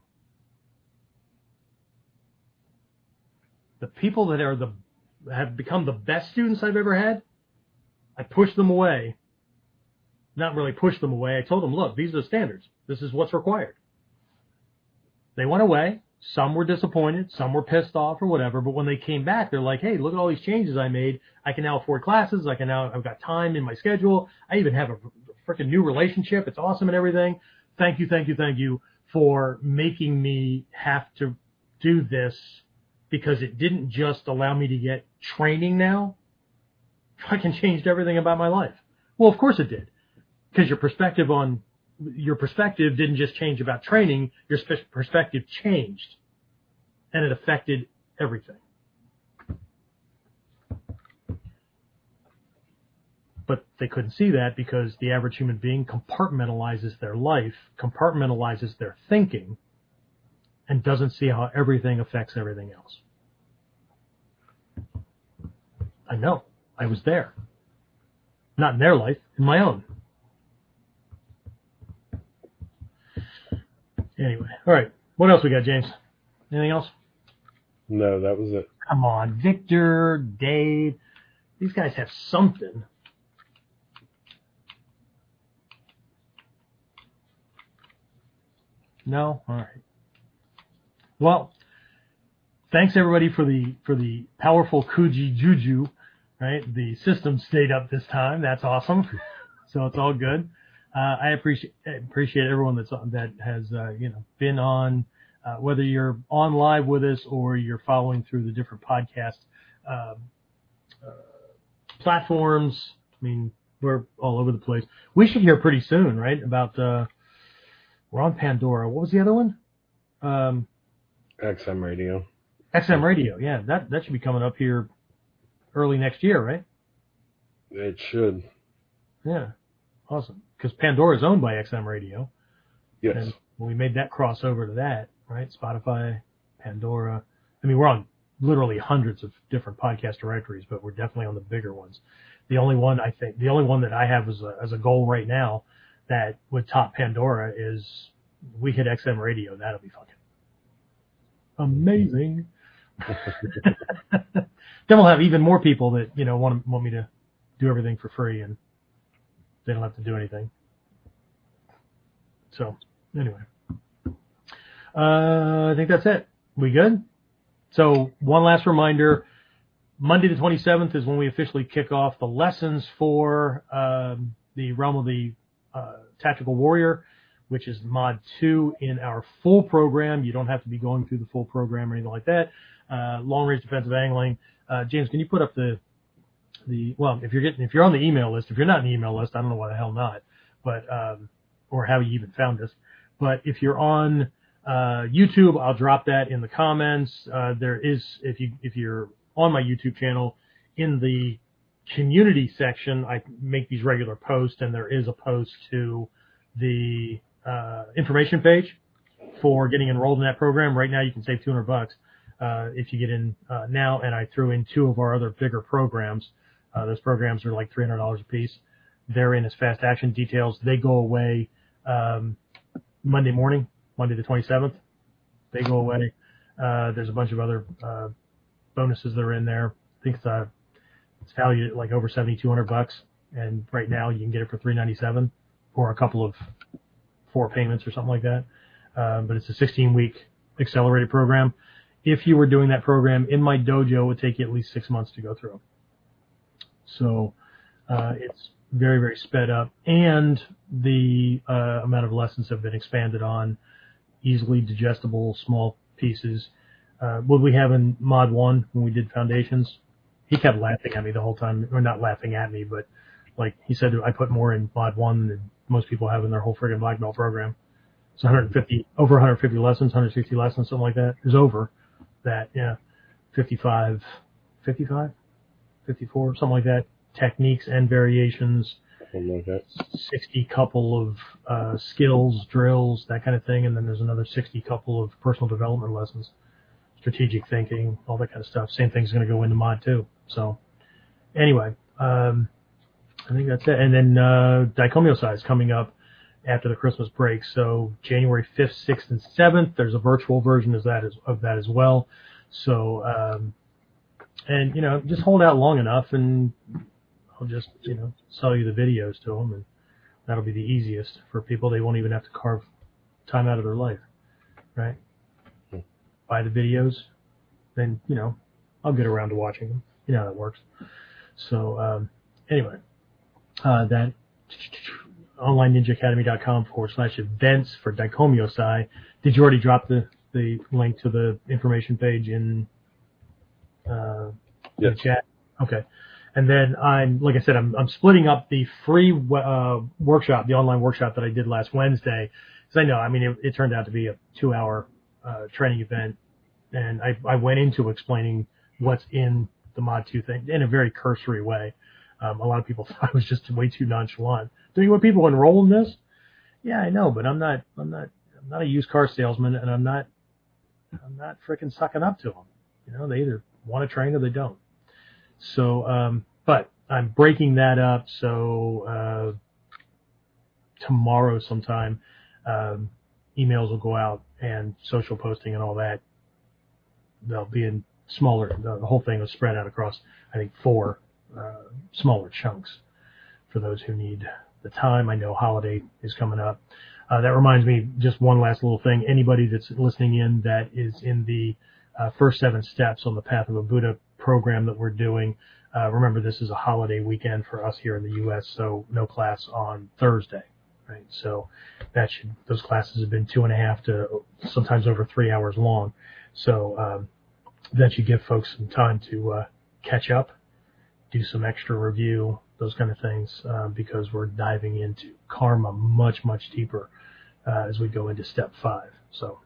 The people that are the have become the best students I've ever had, I pushed them away. Not really pushed them away. I told them, look, these are the standards. This is what's required. They went away. Some were disappointed. Some were pissed off or whatever. But when they came back, they're like, hey, look at all these changes I made. I can now afford classes. I can now, I've got time in my schedule. I even have a freaking new relationship. It's awesome and everything. Thank you, thank you, thank you for making me have to do this because it didn't just allow me to get training now. Fucking changed everything about my life. Well, of course it did. Because your perspective on, your perspective didn't just change about training, your perspective changed. And it affected everything. But they couldn't see that because the average human being compartmentalizes their life, compartmentalizes their thinking, and doesn't see how everything affects everything else. I know. I was there. Not in their life, in my own. Anyway, all right. What else we got, James? Anything else? No, that was it. Come on, Victor, Dave. These guys have something. No, all right. Well, thanks everybody for the for the powerful Kuji Juju. Right, the system stayed up this time. That's awesome. So it's all good. Uh, I appreciate appreciate everyone that's on, that has uh, you know been on, uh, whether you're on live with us or you're following through the different podcast um, uh, platforms. I mean, we're all over the place. We should hear pretty soon, right? About uh, we're on Pandora. What was the other one? Um, XM Radio. XM Radio. Yeah, that that should be coming up here early next year, right? It should. Yeah, awesome. Because Pandora is owned by XM Radio, Yes. and when we made that crossover to that, right? Spotify, Pandora. I mean, we're on literally hundreds of different podcast directories, but we're definitely on the bigger ones. The only one I think, the only one that I have as a, as a goal right now that would top Pandora is we hit XM Radio. That'll be fucking amazing. then we'll have even more people that you know want want me to do everything for free, and they don't have to do anything. So anyway, uh, I think that's it. We good? So one last reminder: Monday the 27th is when we officially kick off the lessons for um, the realm of the uh, tactical warrior, which is mod two in our full program. You don't have to be going through the full program or anything like that. Uh, long range defensive angling. Uh, James, can you put up the the well, if you're getting if you're on the email list, if you're not on the email list, I don't know why the hell not, but um, or how you even found us. But if you're on uh, YouTube, I'll drop that in the comments. Uh, there is if you if you're on my YouTube channel in the community section, I make these regular posts, and there is a post to the uh, information page for getting enrolled in that program. Right now, you can save 200 bucks uh, if you get in uh, now. And I threw in two of our other bigger programs. Uh, those programs are like $300 a piece. They're in as fast action details. They go away um, Monday morning, Monday the 27th. They go away. Uh, there's a bunch of other uh, bonuses that are in there. I think it's uh, it's valued at like over 7,200 bucks, and right now you can get it for 397 or a couple of four payments or something like that. Um, but it's a 16 week accelerated program. If you were doing that program in my dojo, it would take you at least six months to go through. So uh, it's very, very sped up, and the uh, amount of lessons have been expanded on easily digestible small pieces. Uh, what we have in Mod 1 when we did Foundations, he kept laughing at me the whole time, or not laughing at me, but like he said, I put more in Mod 1 than most people have in their whole friggin' black belt program. It's 150, over 150 lessons, 160 lessons, something like that. Is over that, yeah. 55, 55, 54, something like that. Techniques and variations. Something like that. 60 couple of uh, skills, drills, that kind of thing, and then there's another 60 couple of personal development lessons, strategic thinking, all that kind of stuff. Same thing's going to go into mod two. So, anyway, um, I think that's it. And then uh, Daikomyosai coming up after the Christmas break. So January 5th, 6th, and 7th. There's a virtual version of that as, of that as well. So um, and you know, just hold out long enough, and I'll just you know sell you the videos to them, and that'll be the easiest for people. They won't even have to carve time out of their life, right? Hmm. Buy the videos, then you know, I'll get around to watching them. You know how that works. So um, anyway, uh, that onlineninjaacademy.com forward slash events for Daikomyosai. Did you already drop the, the link to the information page in, uh, Yes. the chat? Okay. And then I'm, like I said, I'm, I'm splitting up the free, uh, workshop, the online workshop that I did last Wednesday. Cause I know, I mean, it, it turned out to be a two hour, uh, training event. And I, I went into explaining what's in the mod 2 thing in a very cursory way. Um, a lot of people thought I was just way too nonchalant. Do you want people enroll in this? Yeah, I know, but I'm not, I'm not, I'm not a used car salesman and I'm not, I'm not freaking sucking up to them. You know, they either want to train or they don't. So, um, but I'm breaking that up. So, uh, tomorrow sometime, um, emails will go out and social posting and all that. They'll be in smaller, the, whole thing was spread out across, I think, four, uh, smaller chunks for those who need the time. I know holiday is coming up. Uh, that reminds me, just one last little thing. Anybody that's listening in that is in the uh, first seven steps on the Path of a Buddha program that we're doing, uh, remember this is a holiday weekend for us here in the U.S., so no class on Thursday, right? So that should those classes have been two and a half to sometimes over three hours long. So um, that should give folks some time to uh, catch up, do some extra review, those kind of things, uh, because we're diving into karma much, much deeper uh, as we go into step five. So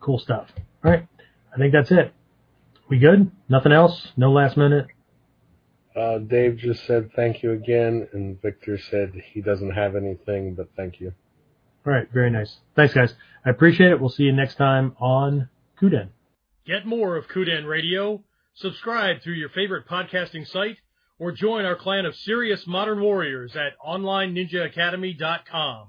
cool stuff. All right. I think that's it. We good? Nothing else? No last minute? Uh, Dave just said thank you again, and Victor said he doesn't have anything, but thank you. All right. Very nice. Thanks, guys. I appreciate it. We'll see you next time on Kuden. Get more of Kuden Radio. Subscribe through your favorite podcasting site or join our clan of serious modern warriors at OnlineNinjaAcademy.com.